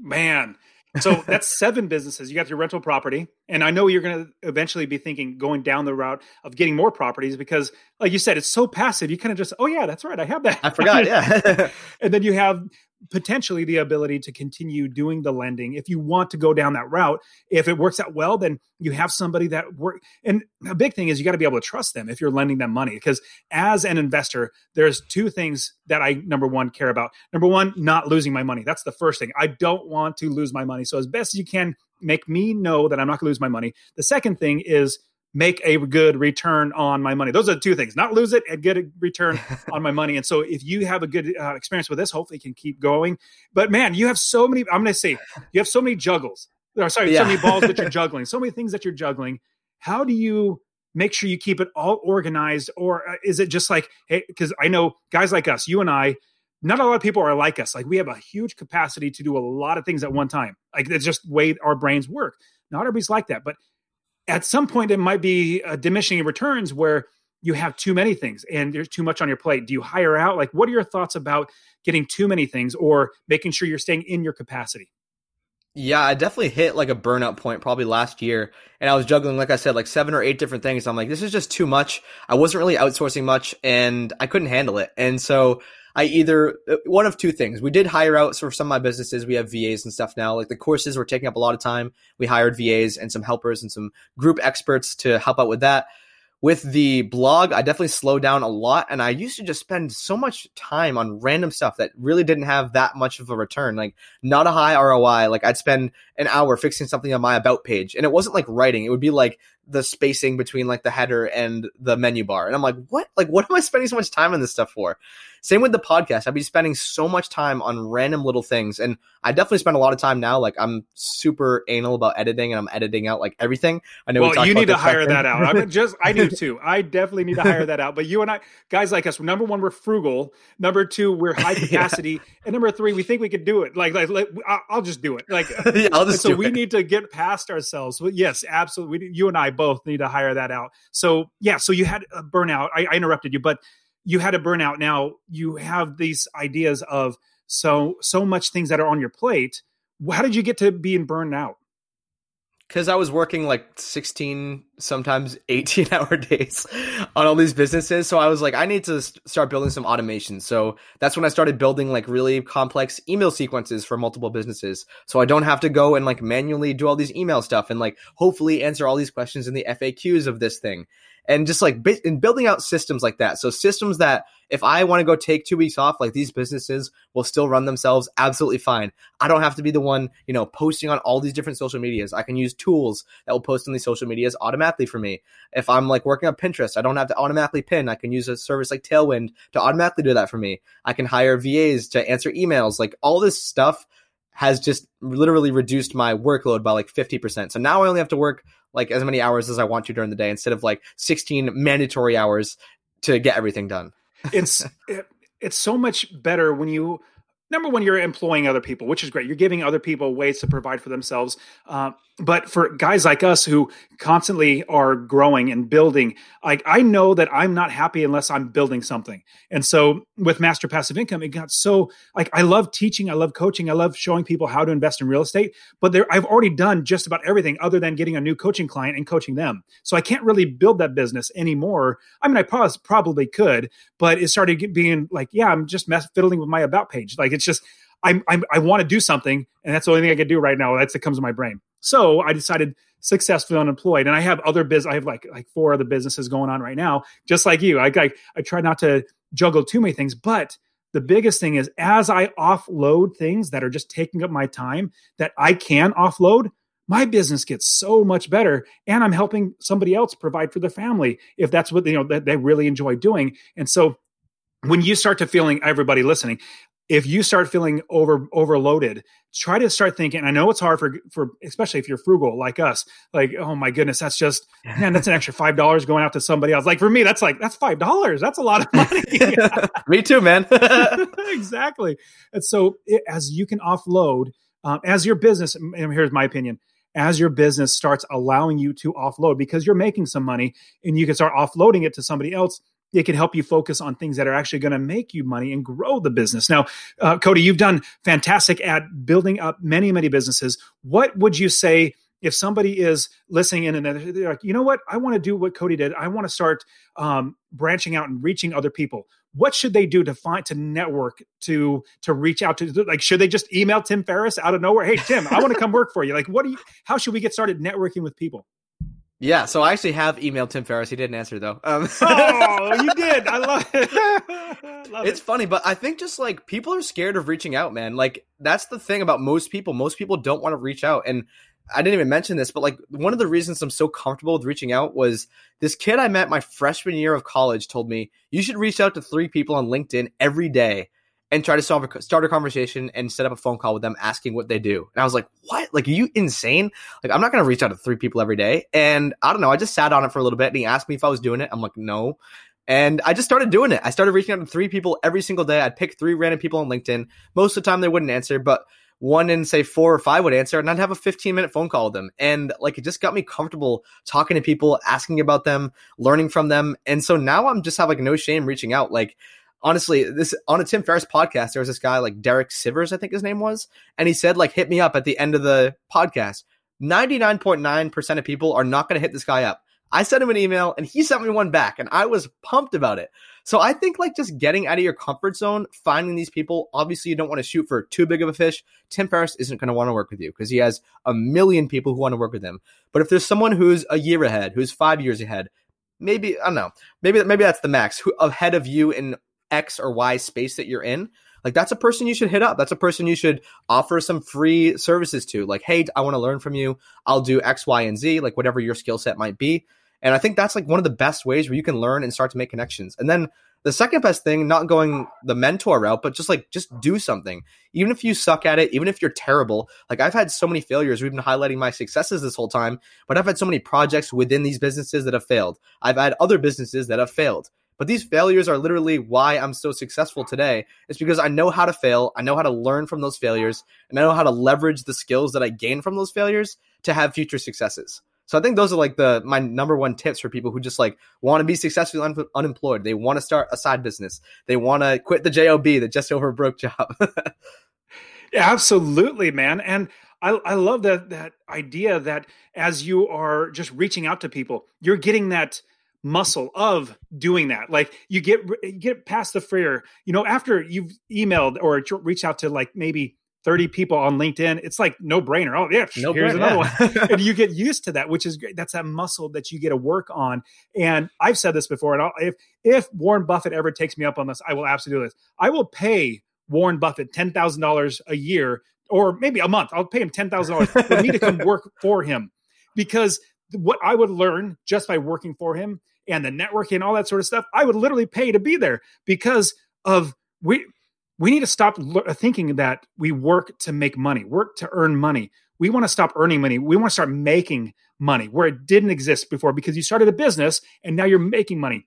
Man, so <laughs> that's seven businesses. You got your rental property, and I know you're going to eventually be thinking going down the route of getting more properties because, like you said, it's so passive. You kind of just, oh yeah, that's right, I have that. I forgot, yeah. <laughs> and then you have potentially the ability to continue doing the lending if you want to go down that route. If it works out well then you have somebody that work and a big thing is you got to be able to trust them if you're lending them money because as an investor there's two things that i number one care about. Number one not losing my money. That's the first thing. I don't want to lose my money. So as best as you can make me know that i'm not going to lose my money. The second thing is make a good return on my money. Those are the two things: not lose it and get a return <laughs> on my money. And so, if you have a good uh, experience with this, hopefully, you can keep going. But man, you have so many. I'm going to say you have so many juggles. Or sorry, yeah. so many balls that you're <laughs> juggling. So many things that you're juggling. How do you? Make sure you keep it all organized, or uh, is it just like, hey, because I know guys like us, you and I, not a lot of people are like us. Like we have a huge capacity to do a lot of things at one time. Like it's just way our brains work. Not everybody's like that, but at some point it might be a diminishing returns where you have too many things and there's too much on your plate. Do you hire out? Like, what are your thoughts about getting too many things or making sure you're staying in your capacity? Yeah, I definitely hit like a burnout point probably last year. And I was juggling, like I said, like seven or eight different things. I'm like, this is just too much. I wasn't really outsourcing much and I couldn't handle it. And so I either uh, one of two things. We did hire out for some of my businesses. We have VAs and stuff now. Like the courses were taking up a lot of time. We hired VAs and some helpers and some group experts to help out with that with the blog, I definitely slowed down a lot. And I used to just spend so much time on random stuff that really didn't have that much of a return. Like, not a high ROI. Like, I'd spend an hour fixing something on my about page. And it wasn't like writing, it would be like the spacing between like the header and the menu bar. And I'm like, what? Like, what am I spending so much time on this stuff for? Same with the podcast. I'd be spending so much time on random little things. And I definitely spend a lot of time now. Like I'm super anal about editing and I'm editing out like everything. I know. Well, we you need to hire that out. I mean, <laughs> just I do too. I definitely need to hire that out. But you and I, guys like us, number one, we're frugal. Number two, we're high <laughs> capacity, yeah. and number three, we think we could do it. Like, like, like I'll just do it. Like, <laughs> yeah, I'll just. So we it. need to get past ourselves. Yes, absolutely. We, you and I both need to hire that out. So yeah, so you had a burnout. I, I interrupted you, but you had a burnout. Now you have these ideas of so so much things that are on your plate. How did you get to being burned out? because I was working like 16, sometimes 18 <laughs> hour days on all these businesses. So I was like, I need to start building some automation. So that's when I started building like really complex email sequences for multiple businesses. So I don't have to go and like manually do all these email stuff and like hopefully answer all these questions in the FAQs of this thing and just like in building out systems like that. So systems that if I want to go take two weeks off, like these businesses will still run themselves absolutely fine. I don't have to be the one, you know, posting on all these different social medias. I can use tools that will post on these social medias automatically for me. If I'm like working on Pinterest, I don't have to automatically pin. I can use a service like Tailwind to automatically do that for me. I can hire VAs to answer emails. Like all this stuff has just literally reduced my workload by like 50%. So now I only have to work like as many hours as I want to during the day instead of like 16 mandatory hours to get everything done. it's <laughs> it, it's so much better when you number one you're employing other people which is great. You're giving other people ways to provide for themselves. Uh, but for guys like us who constantly are growing and building like i know that i'm not happy unless i'm building something. And so with master passive income it got so like i love teaching i love coaching i love showing people how to invest in real estate but there i've already done just about everything other than getting a new coaching client and coaching them. So i can't really build that business anymore. I mean i probably, could but it started being like yeah i'm just mess, fiddling with my about page. Like it's just I'm, I'm i want to do something, and that's the only thing I can do right now. That's that comes to my brain. So I decided successfully unemployed, and I have other biz. I have like like four other businesses going on right now, just like you. I I, I try not to juggle too many things, but the biggest thing is as I offload things that are just taking up my time that I can offload, my business gets so much better and i'm helping somebody else provide for their family if that's what you know that they really enjoy doing and so when you start to feeling everybody listening if you start feeling over overloaded try to start thinking i know it's hard for for especially if you're frugal like us like oh my goodness that's just man that's an extra five dollars going out to somebody else. Like for me that's like that's five dollars. That's a lot of money. <laughs> Me too man. <laughs> <laughs> Exactly. And so it, as you can offload um, as your business here's my opinion as your business starts allowing you to offload because you're making some money and you can start offloading it to somebody else it can help you focus on things that are actually going to make you money and grow the business. Now, uh, Cody, you've done fantastic at building up many, many businesses. What would you say if somebody is listening in and they're like, you know what, I want to do what Cody did. I want to start um, branching out and reaching other people. What should they do to find to network to to reach out to? Like, should they just email Tim Ferriss out of nowhere? Hey, Tim, I want to come work for you. Like, what do you? How should we get started networking with people? Yeah, so I actually have emailed Tim Ferriss. He didn't answer though. Um, <laughs> oh, you did. I love <laughs> it. <laughs> love it's it. funny, but I think just like people are scared of reaching out, man. Like that's the thing about most people. Most people don't want to reach out, and I didn't even mention this, but like one of the reasons I'm so comfortable with reaching out was this kid I met my freshman year of college told me you should reach out to three people on LinkedIn every day and try to solve a, start a conversation and set up a phone call with them asking what they do. And I was like, what? Like, are you insane? Like, I'm not going to reach out to three people every day. And I don't know. I just sat on it for a little bit and he asked me if I was doing it. I'm like, no. And I just started doing it. I started reaching out to three people every single day. I'd pick three random people on LinkedIn. Most of the time they wouldn't answer, but one in say four or five would answer and I'd have a 15 minute phone call with them. And like it just got me comfortable talking to people, asking about them, learning from them. And so now I'm just have like no shame reaching out. Like honestly, this on a Tim Ferriss podcast, there was this guy like Derek Sivers, I think his name was, and he said like hit me up at the end of the podcast. 99.9% of people are not going to hit this guy up. I sent him an email and he sent me one back and I was pumped about it. So I think like just getting out of your comfort zone, finding these people, obviously you don't want to shoot for too big of a fish. Tim Ferriss isn't going to want to work with you because he has a million people who want to work with him. But if there's someone who's a year ahead, who's five years ahead, maybe I don't know, maybe maybe that's the max who ahead of you in X or Y space that you're in, like that's a person you should hit up. That's a person you should offer some free services to. Like, hey, I want to learn from you. I'll do X, Y, and Z, like whatever your skill set might be. And I think that's like one of the best ways where you can learn and start to make connections. And then the second best thing, not going the mentor route, but just like just do something. Even if you suck at it, even if you're terrible. Like I've had so many failures. We've been highlighting my successes this whole time, but I've had so many projects within these businesses that have failed. I've had other businesses that have failed. But these failures are literally why I'm so successful today. It's because I know how to fail, I know how to learn from those failures, and I know how to leverage the skills that I gain from those failures to have future successes. So I think those are like the my number one tips for people who just like want to be successfully un- unemployed. They want to start a side business. They want to quit the <laughs> job, the just over broke job. Absolutely, man. And I, I love that that idea that as you are just reaching out to people, you're getting that muscle of doing that. Like you get you get past the fear. You know, after you've emailed or reached out to like maybe 30 people on LinkedIn, it's like no brainer. Oh, yeah, no here's brainer, another yeah. one. <laughs> and you get used to that, which is great. That's that muscle that you get to work on. And I've said this before, and I'll, if if Warren Buffett ever takes me up on this, I will absolutely do this. I will pay Warren Buffett ten thousand dollars a year, or maybe a month. I'll pay him ten thousand dollars for me to come <laughs> work for him, because what I would learn just by working for him and the networking and all that sort of stuff, I would literally pay to be there because of we we need to stop uh, thinking that we work to make money, work to earn money. We want to stop earning money. We want to start making money where it didn't exist before because you started a business and now you're making money.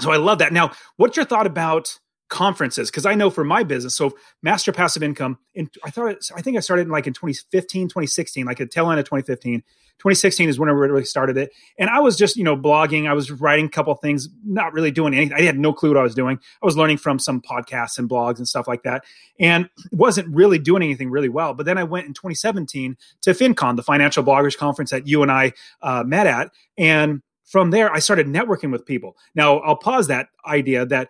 So I love that. Now, what's your thought about conferences because i know for my business so master passive income and i thought i think i started in like in 2015 2016 like a tail end of 2015 2016 is when i really started it. And i was just you know blogging i was writing a couple things not really doing anything. I had no clue what i was doing. I was learning from some podcasts and blogs and stuff like that and <clears throat> wasn't really doing anything really well. But then i went in 2017 to FinCon the financial bloggers conference that you and i uh, met at and from there i started networking with people. Now i'll pause that idea that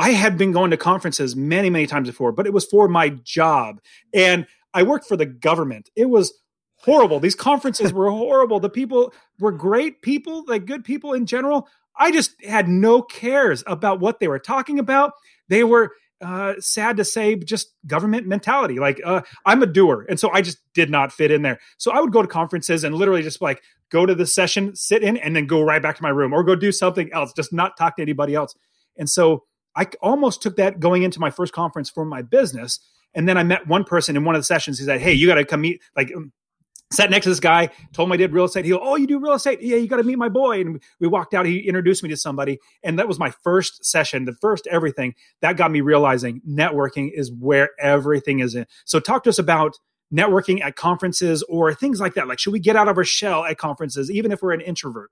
I had been going to conferences many, many times before, but it was for my job. And I worked for the government. It was horrible. These conferences were horrible. The people were great people, like good people in general. I just had no cares about what they were talking about. They were uh, sad to say, just government mentality. Like uh, I'm a doer, and so I just did not fit in there. So I would go to conferences and literally just like go to the session, sit in, and then go right back to my room or go do something else, just not talk to anybody else. And so I almost took that going into my first conference for my business. And then I met one person in one of the sessions. He said, Hey, you got to come meet, like, um, sat next to this guy, told him I did real estate. He go, Oh, you do real estate? Yeah, you got to meet my boy. And we walked out. He introduced me to somebody. And that was my first session, the first everything that got me realizing networking is where everything is in. So talk to us about networking at conferences or things like that. Like, should we get out of our shell at conferences, even if we're an introvert?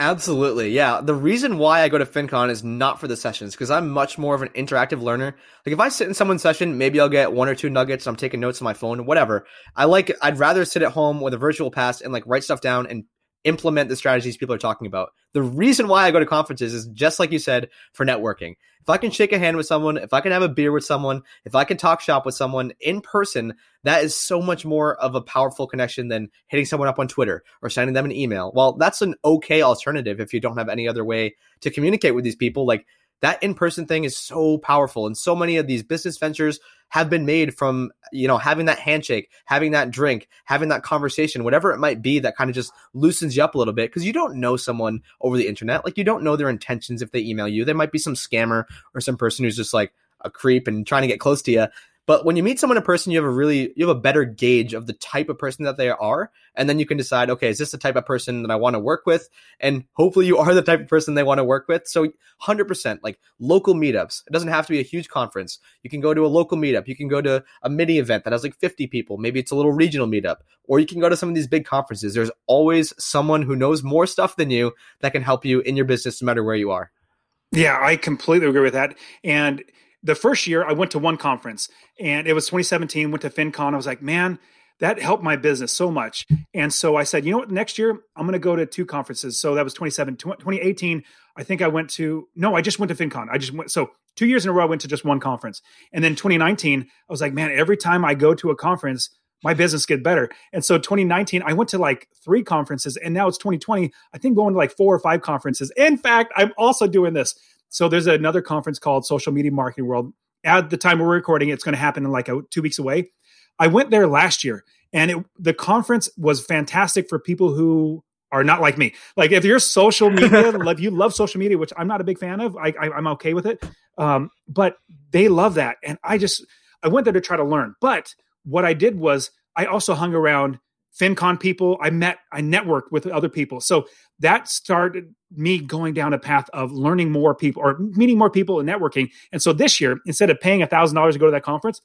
Absolutely. Yeah. The reason why I go to FinCon is not for the sessions because I'm much more of an interactive learner. Like if I sit in someone's session, maybe I'll get one or two nuggets. And I'm taking notes on my phone, whatever. I like, I'd rather sit at home with a virtual pass and like write stuff down and implement the strategies people are talking about. The reason why I go to conferences is just like you said for networking. If I can shake a hand with someone, if I can have a beer with someone, if I can talk shop with someone in person, that is so much more of a powerful connection than hitting someone up on Twitter or sending them an email. Well, that's an okay alternative if you don't have any other way to communicate with these people. Like that in-person thing is so powerful and so many of these business ventures have been made from you know having that handshake having that drink having that conversation whatever it might be that kind of just loosens you up a little bit because you don't know someone over the internet. Like you don't know their intentions if they email you. There might be some scammer or some person who's just like a creep and trying to get close to you but when you meet someone in person, you have a really you have a better gauge of the type of person that they are, and then you can decide, okay, is this the type of person that I want to work with? And hopefully, you <laughs> are the type of person they want to work with. So, hundred percent, like local meetups. It doesn't have to be a huge conference. You can go to a local meetup. You can go to a mini event that has like fifty people. Maybe it's a little regional meetup, or you can go to some of these big conferences. There's always someone who knows more stuff than you that can help you in your business, no matter where you are. Yeah, I completely agree with that. And the first year I went to one conference and it was 2017, went to FinCon. I was like, man, that helped my business so much. And so I said, you know what, next year I'm going to go to two conferences. So that was 2017, 2018. I think I went to, no, I just went to FinCon. I just went, so two years in a row, I went to just one conference. And then 2019, I was like, man, every time I go to a conference, my business get better. And so 2019, I went to like three conferences and now it's 2020. I think going to like four or five conferences. In fact, I'm also doing this. So there's another conference called Social Media Marketing World. At the time we're recording, it's going to happen in like a, two weeks away. I went there last year, and it, the conference was fantastic for people who are not like me. Like if you're social media, <laughs> if you love social media, which I'm not a big fan of, I, I, am okay with it. Um, but they love that, and I just I went there to try to learn. But what I did was I also hung around FinCon people. I met, I networked with other people. So that started me going down a path of learning more people or meeting more people and networking. And so this year, instead of paying a thousand dollars to go to that conference,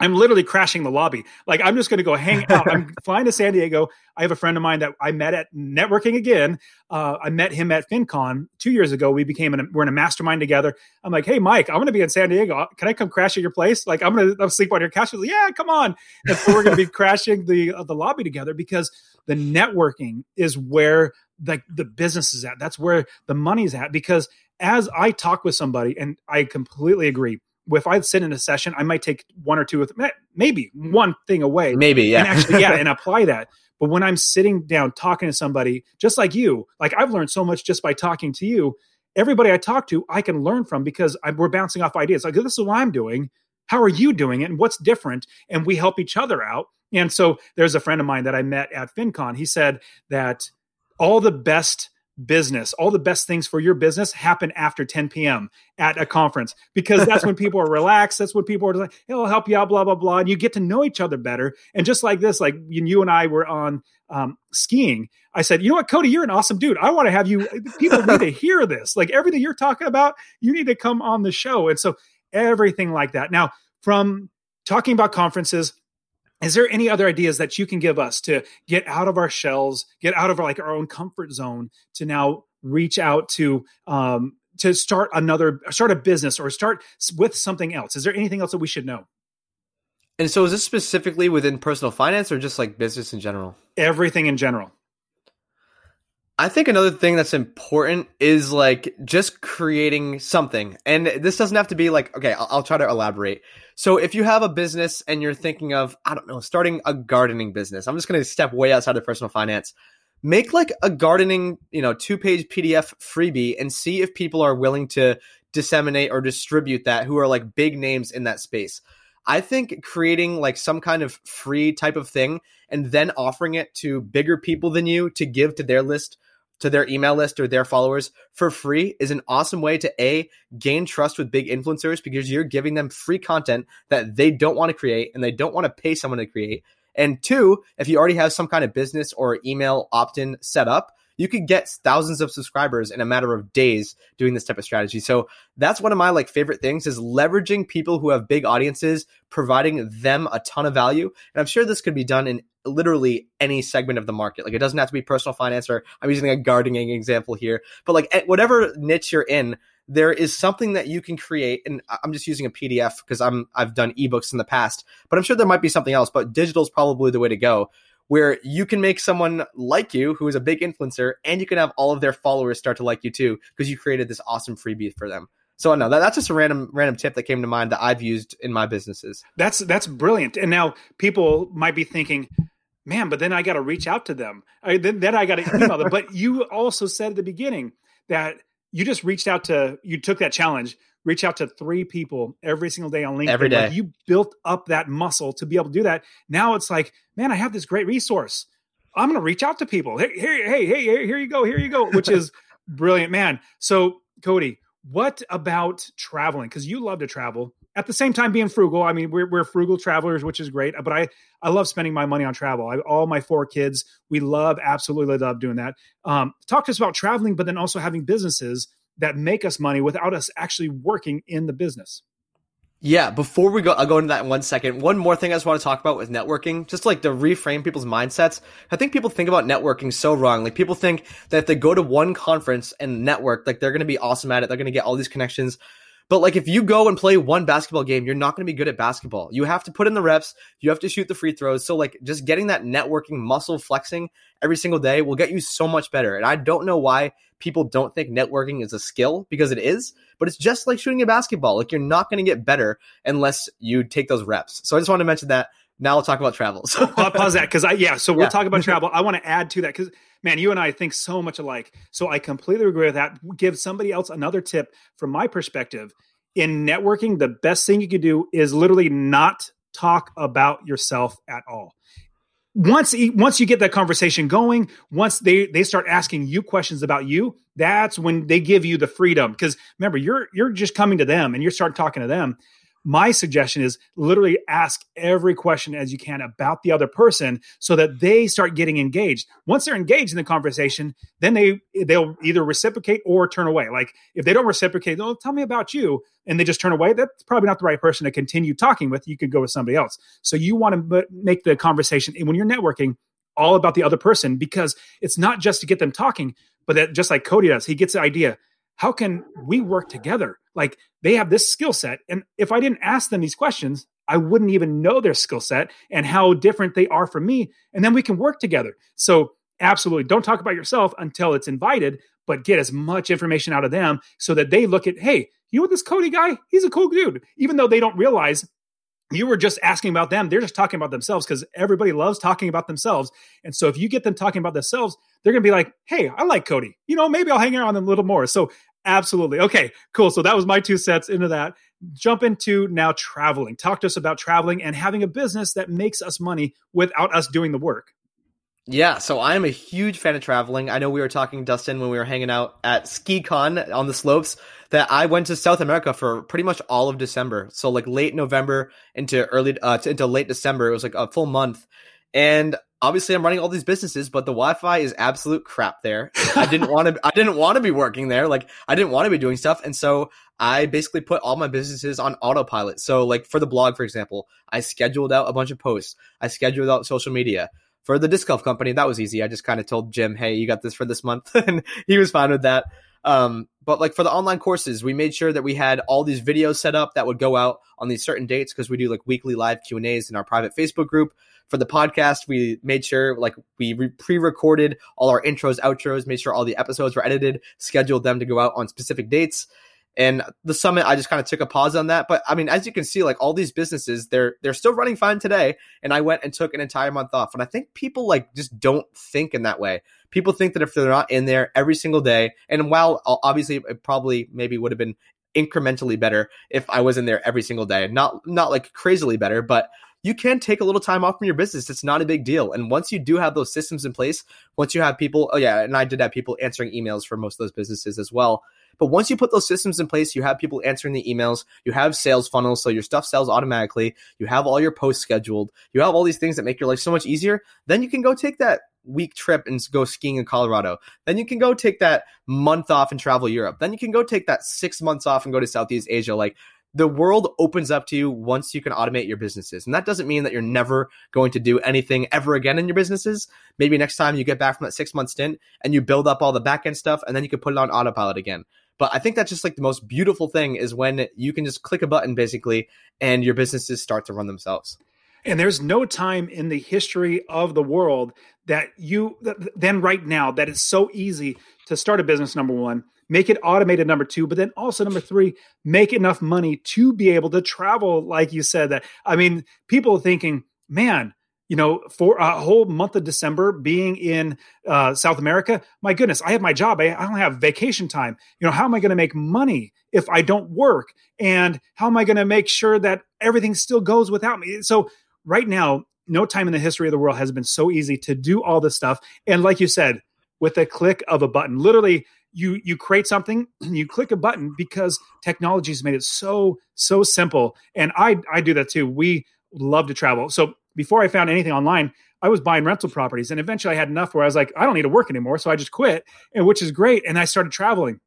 I'm literally crashing the lobby. Like I'm just going to go hang <laughs> out. I'm flying to San Diego. I have a friend of mine that I met at networking again. Uh, I met him at FinCon two years ago. We became an, we're in a mastermind together. I'm like, hey Mike, I'm going to be in San Diego. Can I come crash at your place? Like I'm going to sleep on your couch. Like, yeah, come on. And so we're going to be <laughs> crashing the uh, the lobby together because the networking is where like the, the business is at. That's where the money's at. Because as I talk with somebody, and I completely agree if I sit in a session, I might take one or two with maybe one thing away. Maybe, yeah. And actually, yeah, and <laughs> apply that. But when I'm sitting down talking to somebody just like you, like I've learned so much just by talking to you. Everybody I talk to, I can learn from because I, we're bouncing off ideas. Like this is what I'm doing. How are you doing it? And what's different? And we help each other out. And so there's a friend of mine that I met at FinCon. He said that all the best business. All the best things for your business happen after 10 p.m. at a conference because that's when people are relaxed. That's when people are like, I'll help you out, blah, blah, blah. And you get to know each other better. And just like this, like you and I were on um, skiing, I said, you know what, Cody, you're an awesome dude. I want to have you, people need to hear this. Like everything you're talking about, you need to come on the show. And so everything like that. Now, from talking about conferences, is there any other ideas that you can give us to get out of our shells get out of our, like our own comfort zone to now reach out to um, to start another start a business or start with something else? Is there anything else that we should know? And so is this specifically within personal finance or just like business in general? Everything in general I think another thing that's important is like just creating something. And this doesn't have to be like, okay, I'll, I'll, try to elaborate. So if you have a business and you're thinking of, I don't know, starting a gardening business, I'm just going to step way outside of personal finance. Make like a gardening, you know, two page PDF freebie and see if people are willing to disseminate or distribute that who are like big names in that space. I think creating like some kind of free type of thing and then offering it to bigger people than you to give to their list to their email list or their followers for free is an awesome way to a gain trust with big influencers because you're giving them free content that they don't want to create and they don't want to pay someone to create. And two, if you already have some kind of business or email opt-in set up, you could get thousands of subscribers in a matter of days doing this type of strategy. So that's one of my like favorite things is leveraging people who have big audiences, providing them a ton of value. And I'm sure this could be done in literally any segment of the market. Like it doesn't have to be personal finance or I'm using a gardening example here, but like whatever niche you're in, there is something that you can create and i'm just using a pdf because i'm i've done ebooks in the past but i'm sure there might be something else but digital is probably the way to go where you can make someone like you who is a big influencer and you can have all of their followers start to like you too because you created this awesome freebie for them. So no, that, that's just a random random tip that came to mind that I've used in my businesses. That's that's brilliant. And now people might be thinking, man, but then I got to reach out to them. I, then, then I got to <laughs> email them. But you also said at the beginning that you just reached out to you took that challenge reach out to three people every single day on LinkedIn. Every day. Like you built up that muscle to be able to do that. Now it's like, man, I have this great resource. I'm going to reach out to people. Hey, hey, hey, hey, here you go. Here you go, <laughs> which is brilliant, man. So, Cody, what about traveling? Because you love to travel at the same time being frugal. I mean, we're, we're frugal travelers, which is great, but I, I love spending my money on travel. I, all my four kids, we love, absolutely love doing that. Um, talk to us about traveling, but then also having businesses that make us money without us actually working in the business. Yeah, before we go, I'll go into that in one second. One more thing I just want to talk about with networking, just like to reframe people's mindsets. I think people think about networking so wrong. Like people think that if they go to one conference and network, like they're going to be awesome at it. They're going to get all these connections. But like if you go and play one basketball game, you're not going to be good at basketball. You have to put in the reps, you have to shoot the free throws. So like just getting that networking muscle flexing every single day will get you so much better. And I don't know why people don't think networking is a skill because it is, but it's just like shooting a basketball. Like you're not going to get better unless you take those reps. So I just want to mention that. Now we'll talk about travel. <laughs> So pause that because I yeah. So we'll yeah. talk about <laughs> travel. I want to add to that because man, you and I think so much alike. So I completely agree with that. Give somebody else another tip from my perspective. In networking, the best thing you can do is literally not talk about yourself at all. once once you get that conversation going, once they they start asking you questions about you, that's when they give you the freedom. Because remember, you're you're just coming to them and you start talking to them my suggestion is literally ask every question as you can about the other person so that they start getting engaged. Once they're engaged in the conversation then they they'll either reciprocate or turn away. Like if they don't reciprocate they'll tell me about you and they just turn away that's probably not the right person to continue talking with. You could go with somebody else. So you want to make the conversation and when you're networking all about the other person because it's not just to get them talking but that just like cody does he gets the idea how can we work together like they have this skill set. And if I didn't ask them these questions, I wouldn't even know their skill set and how different they are from me. And then we can work together. So, absolutely don't talk about yourself until it's invited, but get as much information out of them so that they look at, hey, you know this Cody guy, he's a cool dude. Even though they don't realize you were just asking about them, they're just talking about themselves because everybody loves talking about themselves. And so, if you get them talking about themselves, they're going to be like, hey, I like Cody. You know, maybe I'll hang around them a little more. So, Absolutely. Okay, cool. So that was my two sets into that. Jump into now traveling. Talk to us about traveling and having a business that makes us money without us doing the work. Yeah, so I am a huge fan of traveling. I know we were talking, Dustin, when we were hanging out at SkiCon on the slopes, that I went to South America for pretty much all of December. So like late November into early uh, into late December, it was like a full month, and obviously I'm running all these businesses, but the Wi-Fi is absolute crap there. I didn't want to I didn't want to be working there. Like I didn't want to be doing stuff. And so I basically put all my businesses on autopilot. So like for the blog, for example, I scheduled out a bunch of posts. I scheduled out social media. For the disc golf company, that was easy. I just kind of told Jim, "Hey, you got this for this month," <laughs> and he was fine with that. Um, but like for the online courses, we made sure that we had all these videos set up that would go out on these certain dates because we do like weekly live Q and A's in our private Facebook group for the podcast, we made sure like we re- pre-recorded all our intros, outros, made sure all the episodes were edited, scheduled them to go out on specific dates. And the summit, I just kind of took a pause on that. But I mean, as you can see, like all these businesses, they're they're still running fine today. And I went and took an entire month off. And I think people like just don't think in that way. People think that if they're not in there every single day, and while uh, obviously it probably maybe would have been incrementally better if I was in there every single day. Not not like crazily better, but you can take a little time off from your business. It's not a big deal. And once you do have those systems in place, once you have people, oh yeah, and I did have people answering emails for most of those businesses as well. But once you put those systems in place, you have people answering the emails, you have sales funnels, so your stuff sells automatically, you have all your posts scheduled, you have all these things that make your life so much easier, then you can go take that week trip and go skiing in Colorado. Then you can go take that month off and travel Europe. Then you can go take that six months off and go to Southeast Asia. Like the world opens up to you once you can automate your businesses. And that doesn't mean that you're never going to do anything ever again in your businesses. Maybe next time you get back from that six month stint and you build up all the back end stuff and then you can put it on autopilot again. But I think that's just like the most beautiful thing is when you can just click a button basically and your businesses start to run themselves. And there's no time in the history of the world that you, then right now, that it's so easy to start a business, number one, make it automated number two but then also number three make enough money to be able to travel like you said that i mean people thinking man you know for a whole month of december being in uh, south america my goodness i have my job. I, I don't have vacation time. You know how am i going to make money if i don't work? And how am i going to make sure that everything still goes without me? So right now no time in the history of the world has been so easy to do all this stuff. And like you said with a click of a button literally you you create something and <clears throat> you click a button because technology has made it so so simple. And i i do that too. We love to travel. So before i found anything online i was buying rental properties and eventually i had enough where i was like i don't need to work anymore so i just quit and which is great and i started traveling.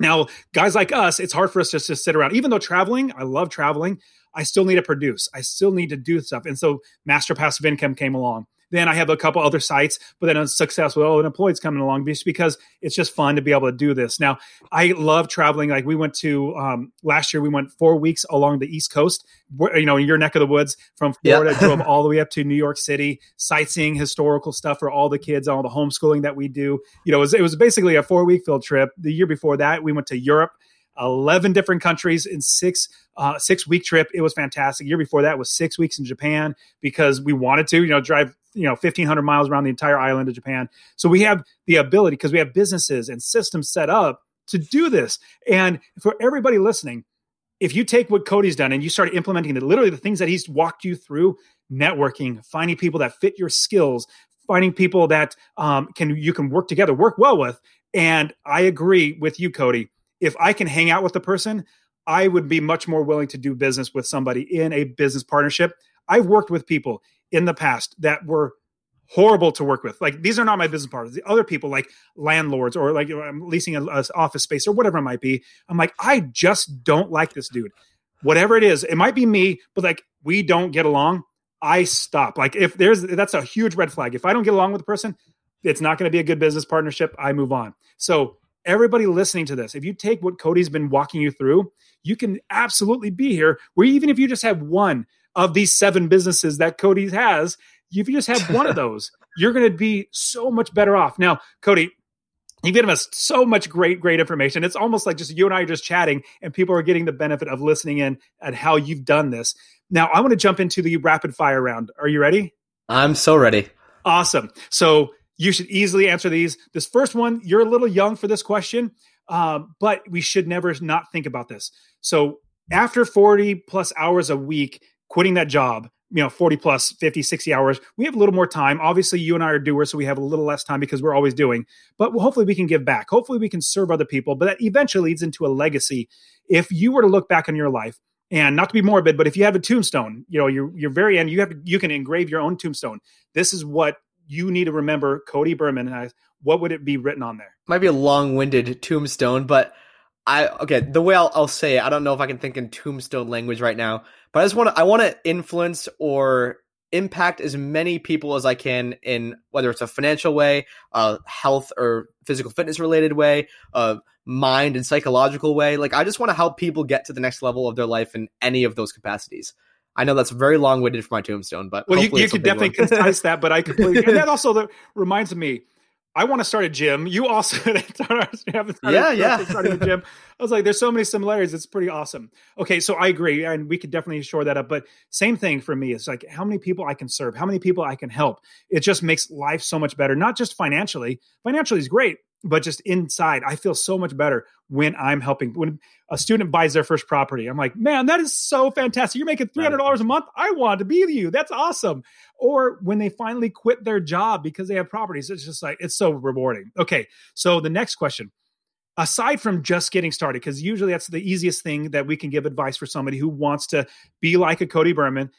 Now guys like us it's hard for us to just to sit around. Even though traveling i love traveling i still need to produce i still need to do stuff and so master passive income came along then I have a couple other sites, but then a successful oh, an employee's coming along just because it's just fun to be able to do this. Now, I love traveling. Like we went to um, last year, we went four weeks along the East Coast, you know, in your neck of the woods from Florida, yep. <laughs> drove all the way up to New York City, sightseeing, historical stuff for all the kids, all the homeschooling that we do. You know, it was, it was basically a four week field trip. The year before that, we went to Europe. 11 different countries in six uh, six week trip. It was fantastic. year before that was six weeks in Japan because we wanted to, you know, drive, you know, 1500 miles around the entire island of Japan. So we have the ability because we have businesses and systems set up to do this. And for everybody listening, if you take what Cody's done and you start implementing the literally the things that he's walked you through, networking, finding people that fit your skills, finding people that um, can you can work together, work well with. And I agree with you, Cody. If I can hang out with the person, I would be much more willing to do business with somebody in a business partnership. I've worked with people in the past that were horrible to work with. Like these are not my business partners. The other people, like landlords or like I'm leasing a, a, office space or whatever it might be. I'm like, I just don't like this dude. Whatever it is, it might be me, but like we don't get along. I stop. Like if there's that's a huge red flag. If I don't get along with the person, it's not going to be a good business partnership. I move on. So everybody listening to this, if you take what Cody's been walking you through, you can absolutely be here. Where even if you just have one of these seven businesses that Cody has, if you just have one of <laughs> those, you're going to be so much better off. Now, Cody, you've given us so much great, great information. It's almost like just you and I are just chatting, and people are getting the benefit of listening in at how you've done this. Now, I want to jump into the rapid fire round. Are you ready? I'm so ready. Awesome. So you should easily answer these. This first one, you're a little young for this question, um, but we should never not think about this. So after 40 plus hours a week, quitting that job, you know 40 plus 50 60 hours we have a little more time. Obviously you and i are doers so we have a little less time because we're always doing but hopefully we can give back. Hopefully we can serve other people but that eventually leads into a legacy. If you were to look back on your life and not to be morbid but if you have a tombstone you know your your very end you have you can engrave your own tombstone. This is what you need to remember cody berman has. What would it be written on there? Might be a long-winded tombstone but I okay, the way I'll, I'll say it, I don't know if I can think in tombstone language right now, but I just want to I want to influence or impact as many people as I can in whether it's a financial way, a health or physical fitness related way, a mind and psychological way. Like I just want to help people get to the next level of their life in any of those capacities. I know that's very long winded for my tombstone, but well, you, you could definitely concise that. But I completely and that also <laughs> reminds me I want to start a gym. You also <laughs> have yeah, yeah. starting a gym. <laughs> I was like, there's so many similarities. It's pretty awesome. Okay, so I agree, and we could definitely shore that up. But same thing for me. It's like how many people I can serve, how many people I can help. It just makes life so much better. Not just financially. Financially is great, but just inside, I feel so much better when I'm helping. When a student buys their first property, I'm like, man, that is so fantastic. You're making three hundred dollars a month. I want to be you. That's awesome. Or when they finally quit their job because they have properties, it's just like it's so rewarding. Okay, so the next question. Aside from just getting started, because usually that's the easiest thing that we can give advice for somebody who wants to be like a Cody Berman,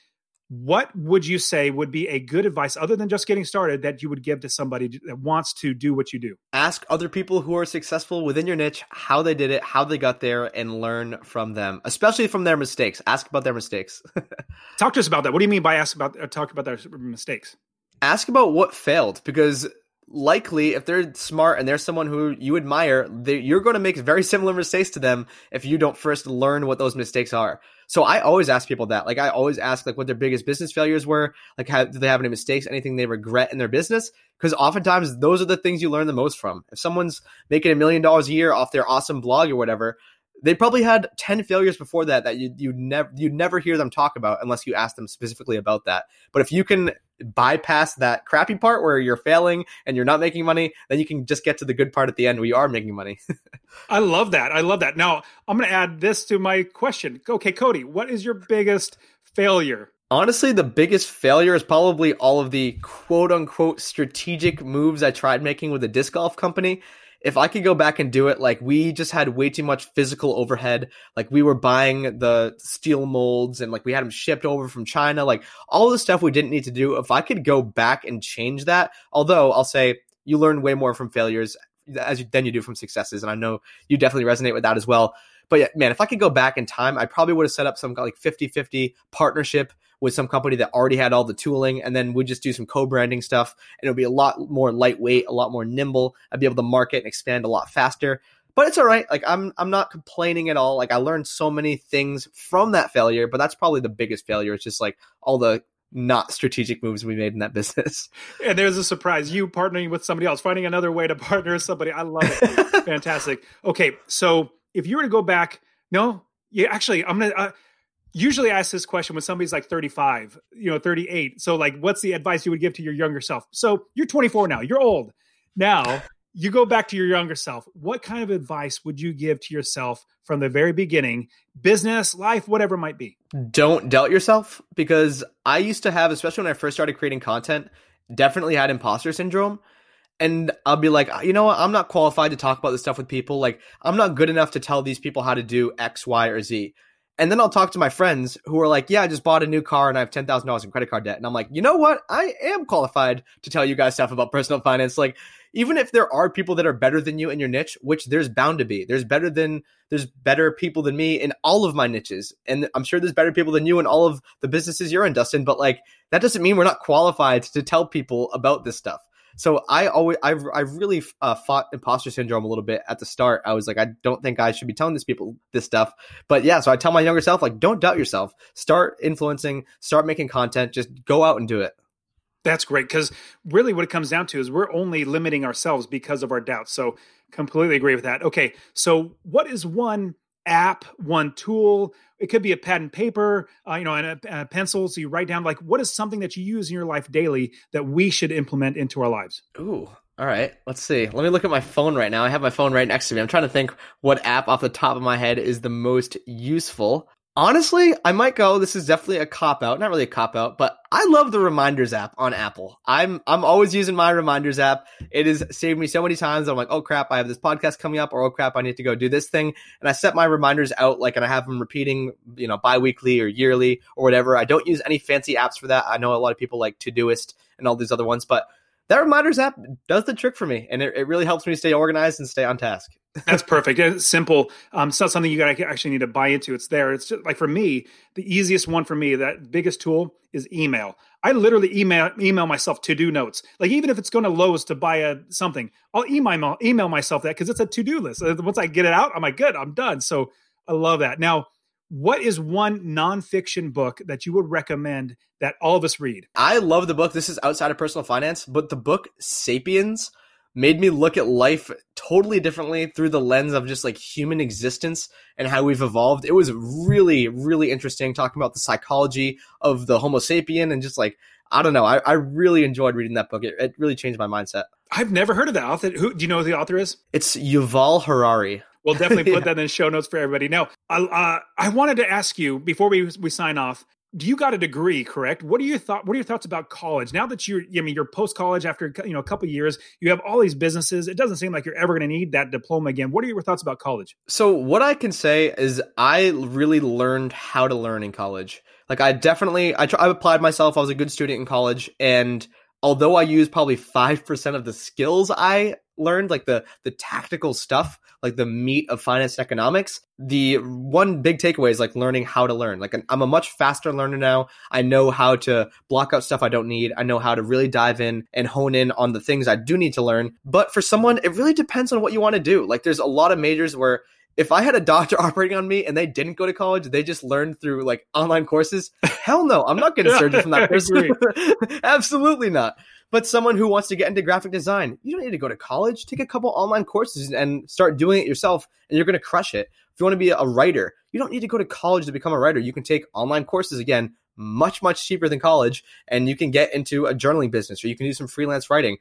what would you say would be a good advice other than just getting started that you would give to somebody that wants to do what you do? Ask other people who are successful within your niche how they did it how they got there and learn from them especially from their mistakes. Ask about their mistakes. <laughs> Talk to us about that. What do you mean by ask about uh, talk about their mistakes? Ask about what failed because likely if they're smart and they're someone who you admire you're going to make very similar mistakes to them if you don't first learn what those mistakes are so I always ask people that. Like I always ask like what their biggest business failures were. Like how, do they have any mistakes, anything they regret in their business? Because oftentimes those are the things you learn the most from. If someone's making a million dollars a year off their awesome blog or whatever, they probably had 10 failures before that that you you never you never hear them talk about unless you ask them specifically about that. But if you can bypass that crappy part where you're failing and you're not making money, then you can just get to the good part at the end where you are making money. <laughs> I love that. I love that. Now, I'm going to add this to my question. Okay, Cody, what is your biggest failure? Honestly, the biggest failure is probably all of the quote unquote strategic moves I tried making with the disc golf company if I could go back and do it, like we just had way too much physical overhead. Like we were buying the steel molds and like we had them shipped over from China, like all the stuff we didn't need to do. If I could go back and change that, although I'll say you learn way more from failures as you, than you do from successes. And I know you definitely resonate with that as well. But yeah, man, if I could go back in time, I probably would have set up some like 50 50 partnership with some company that already had all the tooling, and then we'd just do some co-branding stuff, and it would be a lot more lightweight, a lot more nimble. I'd be able to market and expand a lot faster. But it's all right. Like I'm, I'm not complaining at all. Like I learned so many things from that failure, but that's probably the biggest failure. It's just like all the not strategic moves we made in that <laughs> business. And there's a surprise. You partnering with somebody else, finding another way to <laughs> partner with somebody. I love it. <laughs> Fantastic. Okay, so if you were to go back, no, yeah, actually, I'm gonna. Uh, usually ask this question when somebody's like 35, you know, 38. So like what's the advice you would give to your younger self? So you're 24 now. You're old. Now, <laughs> you go back to your younger self. What kind of advice would you give to yourself from the very beginning, business, life, whatever it might be? Don't doubt yourself because I used to have, especially when I first started creating content, definitely had imposter syndrome. And I'll be like, ah, you know what? I'm not qualified to talk about this stuff with people. Like, I'm not good enough to tell these people how to do X, Y, or Z. And then I'll talk to my friends who are like, yeah, I just bought a new car and I have $10,000 in credit card debt. And I'm like, you know what? I am qualified to tell you guys stuff about personal finance. Like, even if there are people that are better than you in your niche, which there's bound to be, there's better than, there's better people than me in all of my niches. And I'm sure there's better people than you in all of the businesses you're in, Dustin. But like, that doesn't mean we're not qualified to tell people about this stuff. So I always, I've, I've really uh, fought imposter syndrome a little bit at the start. I was like, I don't think I should be telling these people this stuff. But yeah, so I tell my younger self, like, don't doubt yourself. Start influencing, start making content, just go out and do it. That's great because really what it comes down to is we're only limiting ourselves because of our doubts. So completely agree with that. Okay, so what is one app, one tool. It could be a pad and paper, uh, you know, and a, a, pencil. So you write down like what is something that you use in your life daily that we should implement into our lives. Ooh, all right. Let's see. Let me look at my phone right now. I have my phone right next to me. I'm trying to think what app off the top of my head is the most useful. Honestly, I might go. This is definitely a cop out. Not really a cop out, but I love the reminders app on Apple. I'm I'm always using my reminders app. It has saved me so many times. I'm like, oh crap, I have this podcast coming up, or oh crap, I need to go do this thing. And I set my reminders out like, and I have them repeating, you know, biweekly or yearly or whatever. I don't use any fancy apps for that. I know a lot of people like Todoist and all these other ones, but that reminders app does the trick for me, and it, it really helps me stay organized and stay on task. <laughs> That's perfect. It's simple. Um, it's not something you gotta actually need to buy into. It's there. It's just like for me, the easiest one for me, that biggest tool is email. I literally email email myself to do notes. Like even if it's going to Lowe's to buy a something, I'll email email myself that because it's a to do list. Uh, once I get it out, I'm like, good, I'm done. So I love that. Now, what is one nonfiction book that you would recommend that all of us read? I love the book. This is outside of personal finance, but the book Sapiens made me look at life totally differently through the lens of just like human existence and how we've evolved. It was really, really interesting talking about the psychology of the Homo sapien and just like, I don't know. I, I really enjoyed reading that book. It, it really changed my mindset. I've never heard of that author. Who do you know who the author is? It's Yuval Harari. We'll definitely <laughs> put yeah. that in the show notes for everybody. Now, uh, I wanted to ask you before we we sign off do you got a degree, correct? What are your thought? What are your thoughts about college? Now that you're, I mean, you're post college after you know a couple years, you have all these businesses. It doesn't seem like you're ever going to need that diploma again. What are your thoughts about college? So what I can say is I really learned how to learn in college. Like I definitely, I, I applied myself. I was a good student in college, and although I use probably five percent of the skills I learned, like the the tactical stuff, like the meat of finance and economics, the one big takeaway is like learning how to learn. Like I'm a much faster learner now. I know how to block out stuff I don't need. I know how to really dive in and hone in on the things I do need to learn. But for someone, it really depends on what you want to do. Like there's a lot of majors where if I had a doctor <laughs> operating on me and they didn't go to college, they just learned through like online courses. Hell no, I'm not getting <laughs> surgery from that person. <laughs> Absolutely not but someone who wants to get into graphic design, you don't need to go to college. Take a couple online courses and start doing it yourself, and you're going to crush it. If you want to be a writer, you don't need to go to college to become a writer. You can take online courses again, much, much cheaper than college, and you can get into a journaling business or you can do some freelance writing.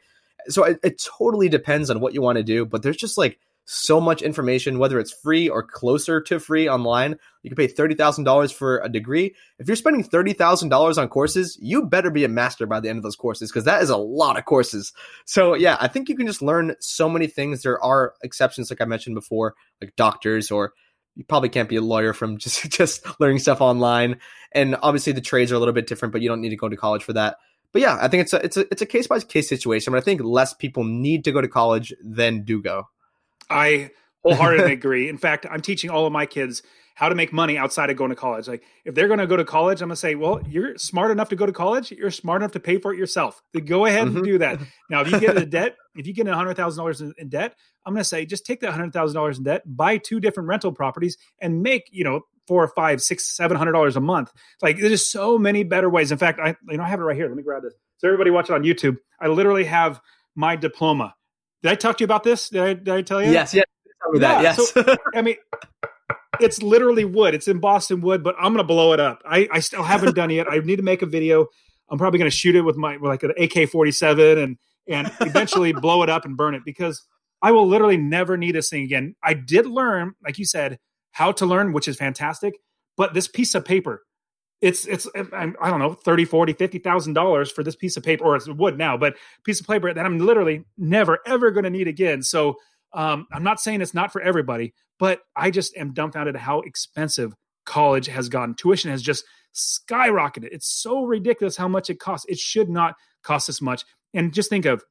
So it, it totally depends on what you want to do, but there's just like so much information, whether it's free or closer to free online. You can pay $30,000 for a degree. If you're spending $30,000 on courses, you better be a master by the end of those courses because that is a lot of courses. So, yeah, I think you can just learn so many things. There are exceptions, like I mentioned before, like doctors or you probably can't be a lawyer from <laughs> just just learning stuff online. And obviously the trades are a little bit different, but you don't need to go to college for that. But yeah, I think it's a it's a it's a case by case situation. But I think less people need to go to college than do go. I wholeheartedly <laughs> agree. In fact, I'm teaching all of my kids how to make money outside of going to college. Like if they're going to go to college, I'm going to say, well, you're smart enough to go to college. You're smart enough to pay for it yourself. Then go ahead mm-hmm. and do that. <laughs> Now, if you get into debt, if you get a hundred thousand dollars in debt, I'm going to say, just take that hundred thousand dollars in debt, buy two different rental properties, and make you know four or five, six, seven hundred dollars a month. Like there's just so many better ways. In fact, I you know I have it right here. Let me grab this. So everybody watching on YouTube, I literally have my diploma. Did I talk to you about this? Did I, did I tell you? Yes, yes yeah, that. Yes. So, I mean, it's literally wood. It's in Boston wood, but I'm gonna blow it up. I, I still haven't done it yet. I need to make a video. I'm probably gonna shoot it with my with like an AK-47 and and eventually <laughs> blow it up and burn it because I will literally never need this thing again. I did learn, like you said, how to learn, which is fantastic. But this piece of paper, it's it's I don't know 30 40 50 thousand dollars for this piece of paper or it would now but piece of paper that i'm literally never ever going to need again. So um, i'm not saying it's not for everybody but i just am dumbfounded how expensive college has gotten. Tuition has just skyrocketed. It's so ridiculous how much it costs. It should not cost this much. And just think of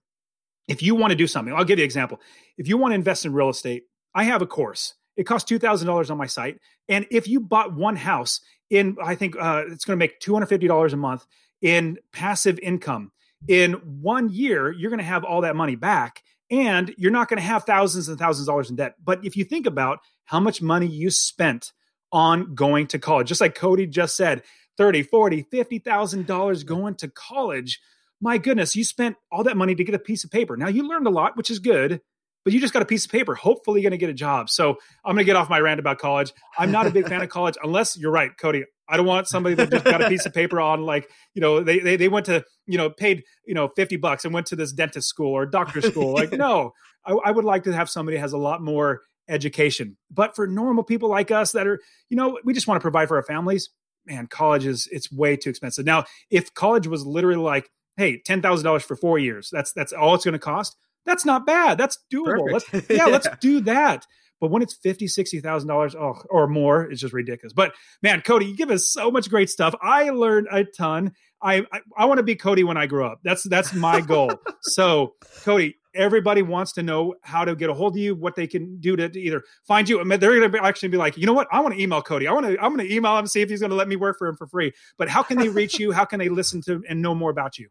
if you want to do something, I'll give you an example. If you want to invest in real estate, I have a course. It costs two thousand dollars on my site, and if you bought one house in, I think uh, it's going to make two hundred fifty dollars a month in passive income. In one year, you're going to have all that money back, and you're not going to have thousands and thousands of dollars in debt. But if you think about how much money you spent on going to college, just like Cody just said, 30, 40, 50,000 dollars going to college my goodness, you spent all that money to get a piece of paper. Now you learned a lot, which is good, but you just got a piece of paper. Hopefully, going to get a job. So I'm going to get off my rant about college. I'm not a big fan of college, unless you're right, Cody. I don't want somebody that just got a piece of paper on like, you know, they, they, they went to, you know, paid, you know, 50 bucks and went to this dentist school or doctor school. Like, no, I, I would like to have somebody has a lot more education. But for normal people like us that are, you know, we just want to provide for our families, man, college is, it's way too expensive. Now, if college was literally like, hey, ten thousand dollars for four years. That's that's all it's going to cost. That's not bad. That's doable. Let's yeah, yeah, let's <laughs> do that. But when it's fifty, sixty thousand dollars, oh, or more, it's just ridiculous. But man, Cody, you give us so much great stuff. I learned a ton. I I, I want to be Cody when I grow up. That's that's my goal. <laughs> so, Cody, everybody wants to know how to get a hold of you, what they can do to, to either find you. I mean, they're going to actually be like, you know what? I want to email Cody. I want to. I'm going to email him see if he's going to let me work for him for free. But how can they reach you? How can they listen to and know more about you?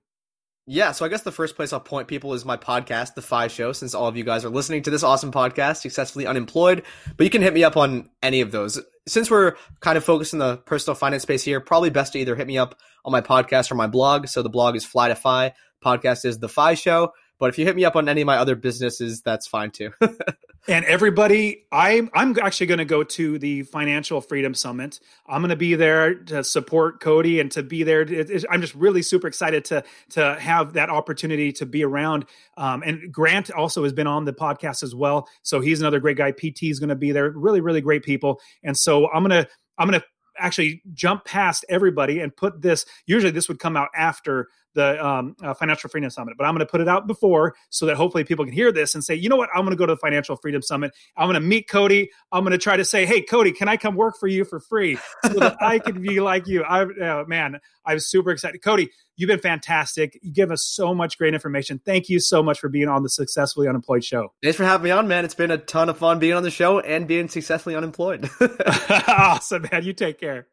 Yeah, so I guess the first place I'll point people is my podcast, The FI Show, since all of you guys are listening to this awesome podcast, Successfully Unemployed. But you can hit me up on any of those. Since we're kind of focused in the personal finance space here, probably best to either hit me up on my podcast or my blog. So the blog is Fly to Fi, podcast is The FI Show. But if you hit me up on any of my other businesses, that's fine too. <laughs> and everybody, I'm I'm actually going to go to the Financial Freedom Summit. I'm going to be there to support Cody and to be there. I'm just really super excited to to have that opportunity to be around. Um, and Grant also has been on the podcast as well, so he's another great guy. PT is going to be there. Really, really great people. And so I'm gonna I'm gonna actually jump past everybody and put this. Usually, this would come out after the um, uh, Financial Freedom Summit, but I'm going to put it out before so that hopefully people can hear this and say, you know what, I'm going to go to the Financial Freedom Summit. I'm going to meet Cody. I'm going to try to say, hey, Cody, can I come work for you for free so that I can be <laughs> like you? I, uh, man, I'm super excited. Cody, you've been fantastic. You give us so much great information. Thank you so much for being on the Successfully Unemployed show. Thanks for having me on, man. It's been a ton of fun being on the show and being successfully unemployed. <laughs> <laughs> awesome, man. You take care.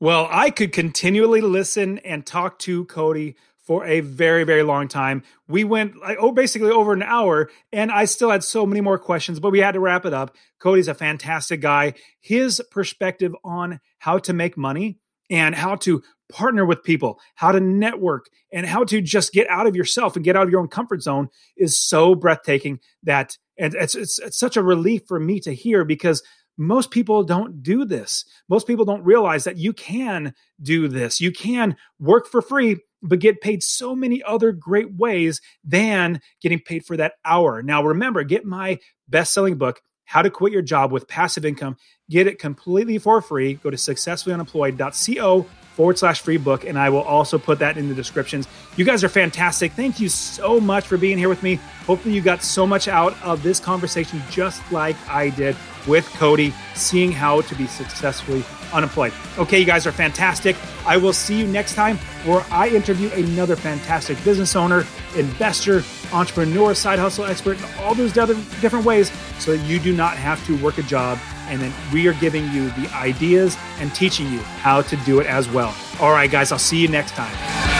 Well, I could continually listen and talk to Cody for a very, very long time. We went like, oh, basically over an hour, and I still had so many more questions, but we had to wrap it up. Cody's a fantastic guy. His perspective on how to make money and how to partner with people, how to network, and how to just get out of yourself and get out of your own comfort zone is so breathtaking that and it's, it's, it's such a relief for me to hear because most people don't do this. Most people don't realize that you can do this. You can work for free but get paid so many other great ways than getting paid for that hour. Now, remember, get my best selling book, How to Quit Your Job with Passive Income. Get it completely for free. Go to successfullyunemployed.co forward slash free book, and I will also put that in the descriptions. You guys are fantastic. Thank you so much for being here with me. Hopefully, you got so much out of this conversation, just like I did with Cody, seeing how to be successfully unemployed. Okay, you guys are fantastic. I will see you next time where I interview another fantastic business owner, investor, entrepreneur, side hustle expert, and all those other different ways so that you do not have to work a job and then we are giving you the ideas and teaching you how to do it as well. All right, guys, I'll see you next time.